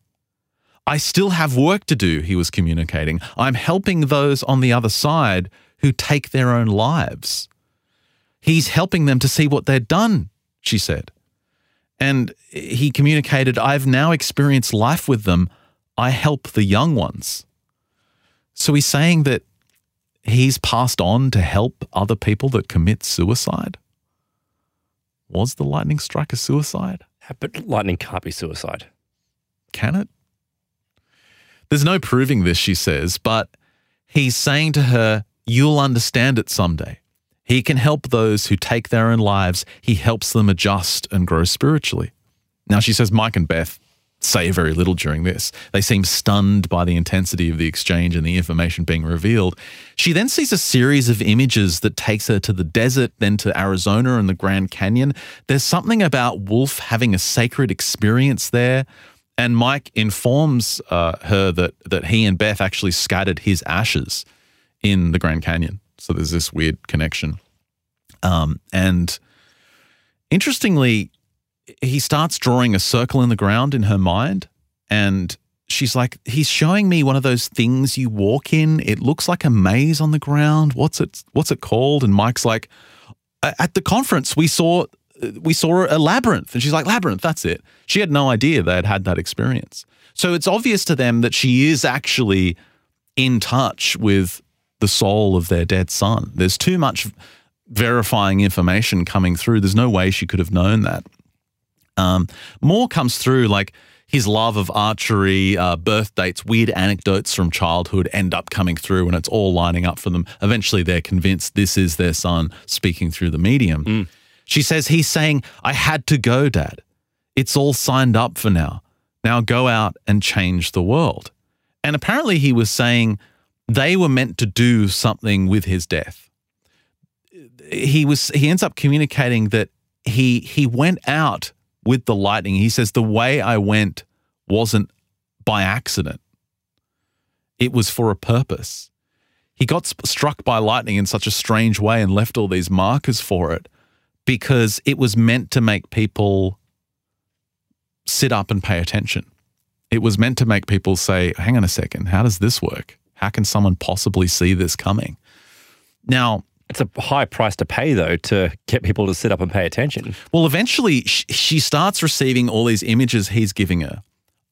I still have work to do, he was communicating. I'm helping those on the other side who take their own lives. He's helping them to see what they've done, she said. And he communicated, I've now experienced life with them. I help the young ones. So he's saying that he's passed on to help other people that commit suicide. Was the lightning strike a suicide? But lightning can't be suicide. Can it? There's no proving this, she says, but he's saying to her, You'll understand it someday. He can help those who take their own lives. He helps them adjust and grow spiritually. Now, she says Mike and Beth say very little during this. They seem stunned by the intensity of the exchange and the information being revealed. She then sees a series of images that takes her to the desert, then to Arizona and the Grand Canyon. There's something about Wolf having a sacred experience there. And Mike informs uh, her that that he and Beth actually scattered his ashes in the Grand Canyon. So there's this weird connection. Um, and interestingly, he starts drawing a circle in the ground in her mind. And she's like, he's showing me one of those things you walk in. It looks like a maze on the ground. What's it? What's it called? And Mike's like, at the conference, we saw we saw a labyrinth, and she's like, labyrinth. That's it. She had no idea they had had that experience. So it's obvious to them that she is actually in touch with the soul of their dead son. There's too much verifying information coming through. There's no way she could have known that. Um, more comes through like his love of archery, uh, birth dates, weird anecdotes from childhood end up coming through and it's all lining up for them. Eventually, they're convinced this is their son speaking through the medium. Mm. She says, He's saying, I had to go, Dad. It's all signed up for now. Now go out and change the world. And apparently, he was saying they were meant to do something with his death. He was he ends up communicating that he he went out with the lightning. He says, The way I went wasn't by accident, it was for a purpose. He got struck by lightning in such a strange way and left all these markers for it because it was meant to make people sit up and pay attention. It was meant to make people say, hang on a second, how does this work? How can someone possibly see this coming? Now, it's a high price to pay, though, to get people to sit up and pay attention. Well, eventually, she starts receiving all these images he's giving her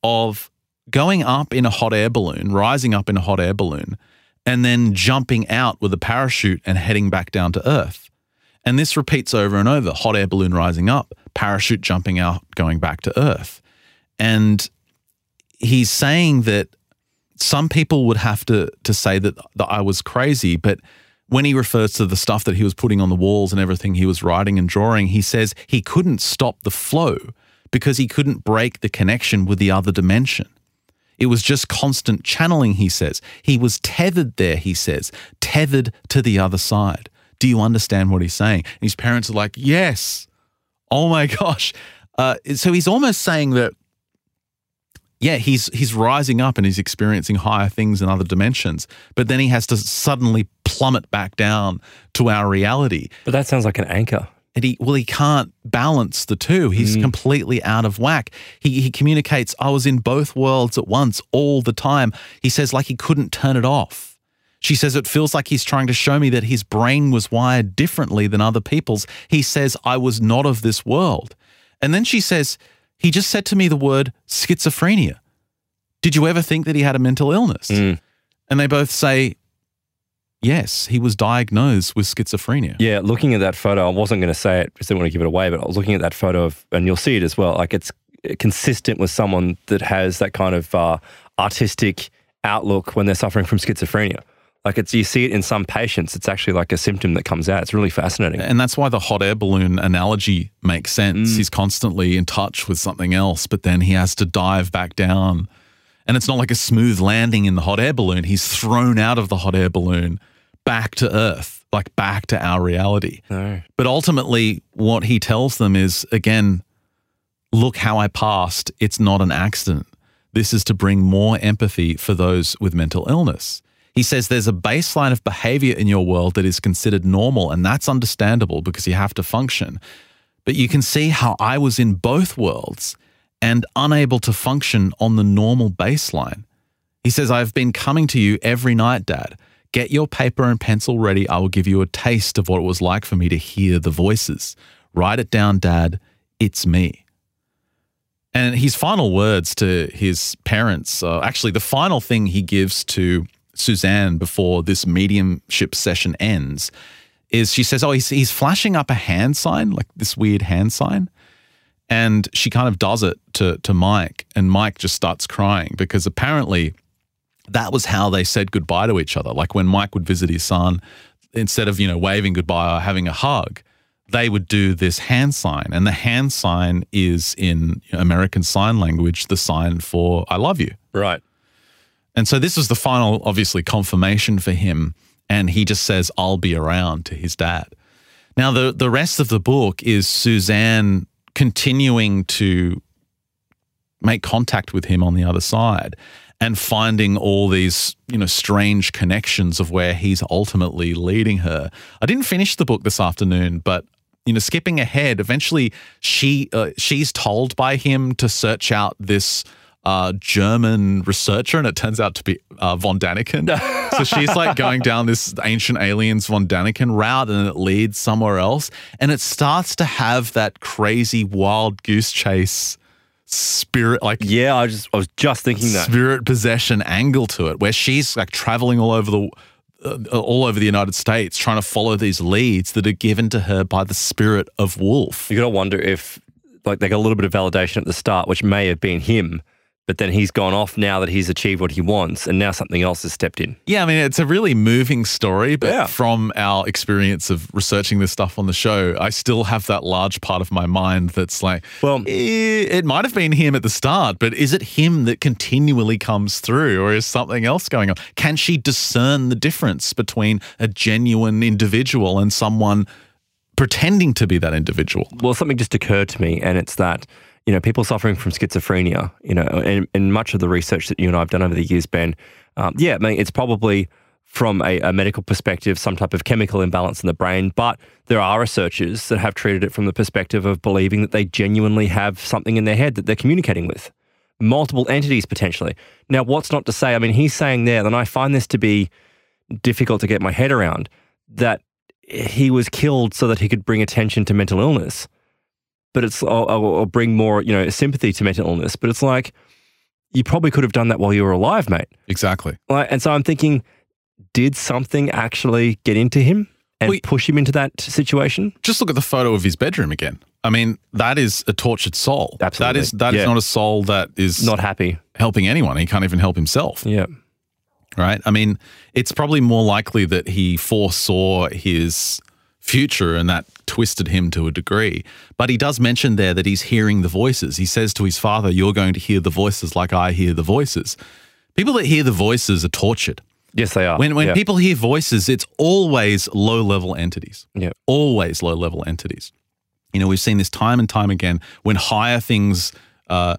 of going up in a hot air balloon, rising up in a hot air balloon, and then jumping out with a parachute and heading back down to Earth. And this repeats over and over hot air balloon rising up, parachute jumping out, going back to Earth. And he's saying that some people would have to, to say that, that I was crazy, but when he refers to the stuff that he was putting on the walls and everything he was writing and drawing, he says he couldn't stop the flow because he couldn't break the connection with the other dimension. It was just constant channeling, he says. He was tethered there, he says, tethered to the other side. Do you understand what he's saying? And his parents are like, Yes. Oh my gosh. Uh, so he's almost saying that yeah, he's he's rising up and he's experiencing higher things in other dimensions, but then he has to suddenly plummet back down to our reality. But that sounds like an anchor. And he well, he can't balance the two. He's mm. completely out of whack. He he communicates, I was in both worlds at once all the time. He says like he couldn't turn it off. She says it feels like he's trying to show me that his brain was wired differently than other people's. He says I was not of this world. And then she says he just said to me the word schizophrenia. Did you ever think that he had a mental illness? Mm. And they both say, yes, he was diagnosed with schizophrenia. Yeah, looking at that photo, I wasn't going to say it because I didn't want to give it away, but I was looking at that photo of, and you'll see it as well. Like it's consistent with someone that has that kind of uh, artistic outlook when they're suffering from schizophrenia. Like it's you see it in some patients. It's actually like a symptom that comes out. It's really fascinating. And that's why the hot air balloon analogy makes sense. Mm. He's constantly in touch with something else, but then he has to dive back down. And it's not like a smooth landing in the hot air balloon. He's thrown out of the hot air balloon back to earth, like back to our reality. No. But ultimately what he tells them is again, look how I passed. It's not an accident. This is to bring more empathy for those with mental illness. He says there's a baseline of behavior in your world that is considered normal, and that's understandable because you have to function. But you can see how I was in both worlds and unable to function on the normal baseline. He says, I've been coming to you every night, Dad. Get your paper and pencil ready. I will give you a taste of what it was like for me to hear the voices. Write it down, Dad. It's me. And his final words to his parents, uh, actually, the final thing he gives to Suzanne before this mediumship session ends is she says, Oh, he's, he's flashing up a hand sign, like this weird hand sign. And she kind of does it to, to Mike, and Mike just starts crying because apparently that was how they said goodbye to each other. Like when Mike would visit his son, instead of, you know, waving goodbye or having a hug, they would do this hand sign. And the hand sign is in American Sign Language, the sign for I love you. Right. And so this is the final, obviously, confirmation for him. And he just says, I'll be around to his dad. Now, the, the rest of the book is Suzanne continuing to make contact with him on the other side. and finding all these, you know, strange connections of where he's ultimately leading her. I didn't finish the book this afternoon, but you know, skipping ahead, eventually she uh, she's told by him to search out this uh, German researcher, and it turns out to be uh, von Daniken. so she's like going down this ancient aliens von Daniken route, and it leads somewhere else, and it starts to have that crazy wild goose chase spirit like Yeah, I just I was just thinking that. spirit possession angle to it where she's like traveling all over the uh, all over the United States trying to follow these leads that are given to her by the spirit of wolf. You got to wonder if like they got a little bit of validation at the start, which may have been him, but then he's gone off now that he's achieved what he wants, and now something else has stepped in. Yeah, I mean it's a really moving story, but Yeah. from our experience of researching this stuff on the show, I still have that large part of my mind that's like, Well- eh, it might have been him at the start, but is it him that continually comes through, or is something else going on? Can she discern the difference between a genuine individual and someone pretending to be that individual? Well, something just occurred to me, and it's that you know people suffering from schizophrenia, you know, and, and much of the research that you and I have done over the years, Ben, um, yeah, I mean, it's probably from a, a medical perspective, some type of chemical imbalance in the brain, but there are researchers that have treated it from the perspective of believing that they genuinely have something in their head that they're communicating with. Multiple entities potentially. Now, what's not to say? I mean, he's saying there, and I find this to be difficult to get my head around that he was killed so that he could bring attention to mental illness. But it's or, or bring more, you know, sympathy to mental illness. But it's like you probably could have done that while you were alive, mate. Exactly. Like, and so I'm thinking, did something actually get into him and Well, push him into that situation? Just look at the photo of his bedroom again. I mean, that is a tortured soul. Absolutely. That is that is Yeah. not a soul that is Not happy. helping anyone. He can't even help himself. Yeah. right? I mean, it's probably more likely that he foresaw his future and that twisted him to a degree. But he does mention there that he's hearing the voices. He says to his father, You're going to hear the voices like I hear the voices. People that hear the voices are tortured. Yes, they are. When, when yeah. people hear voices, it's always low level entities. Yeah. Always low level entities. You know, we've seen this time and time again when higher things uh,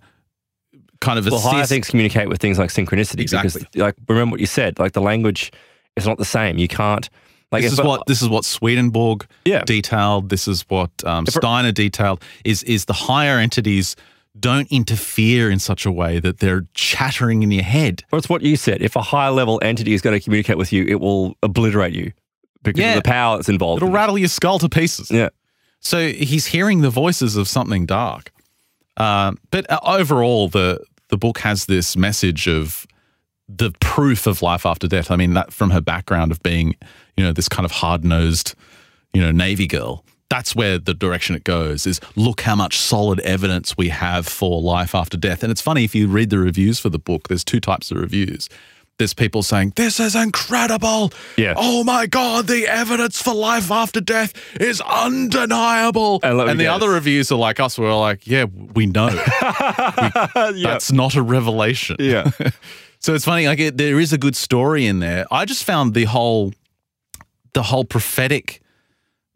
kind of Well, higher things communicate with things like synchronicity. Exactly. Because, like, remember what you said. Like the language is not the same. You can't. Like this is what this is what Swedenborg Yeah. detailed. This is what um, Steiner detailed. Is is the higher entities don't interfere in such a way that they're chattering in your head. Or it's what you said. If a high level entity is going to communicate with you, it will obliterate you because Yeah. of the power that's involved. It'll rattle your skull to pieces. yeah. So he's hearing the voices of something dark. Um, but uh, overall, the the book has this message of the proof of life after death. I mean, that from her background of being, you know, this kind of hard nosed, you know, Navy girl. That's where the direction it goes is look how much solid evidence we have for life after death. And it's funny if you read the reviews for the book, there's two types of reviews. There's people saying, This is incredible. Yeah. Oh my God, the evidence for life after death is undeniable. And me the guess. other reviews are like us, we're like, Yeah, we know. yeah. That's not a revelation. Yeah. So it's funny, like it, there is a good story in there. I just found the whole, the whole prophetic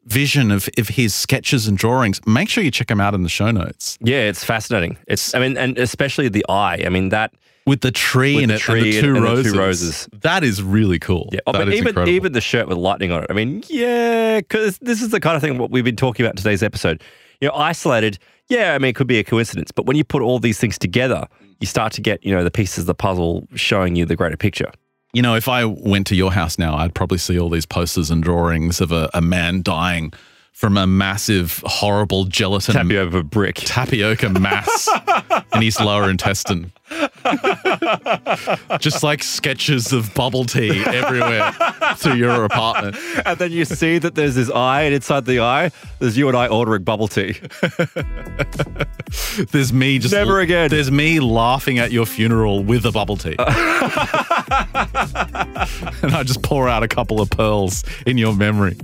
vision of, of his sketches and drawings. Make sure you check them out in the show notes Yeah, it's fascinating. It's, I mean, and especially the eye. I mean, that, with the tree With in the it tree and the two, and the roses. two roses. That is really cool. yeah. Oh, but even, incredible. even the shirt with lightning on it. I mean, yeah, because this is the kind of thing what we've been talking about in today's episode. You know, isolated, yeah, I mean, it could be a coincidence, but when you put all these things together, you start to get, you know, the pieces of the puzzle showing you the greater picture. You know, if I went to your house now, I'd probably see all these posters and drawings of a, a man dying from a massive, horrible gelatin Tap you a brick. tapioca mass in his lower intestine. Just like sketches of bubble tea everywhere through your apartment. and then you see that there's this eye, and inside the eye, there's you and I ordering bubble tea. There's me just Never again. There's me laughing at your funeral with a bubble tea. and I just pour out a couple of pearls in your memory.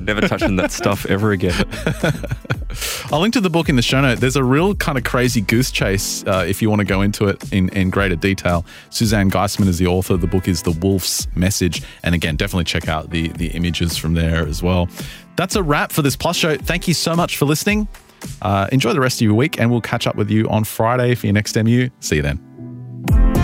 Never touching that stuff ever again. I'll link to the book in the show note. There's a real kind of crazy goose chase uh, if you want to go into it in, in greater detail. Suzanne Giesemann is the author. The book is The Wolf's Message. And again, definitely check out the, the images from there as well. That's a wrap for this Plus show. Thank you so much for listening. Uh, enjoy the rest of your week, and we'll catch up with you on Friday for your next MU. See you then.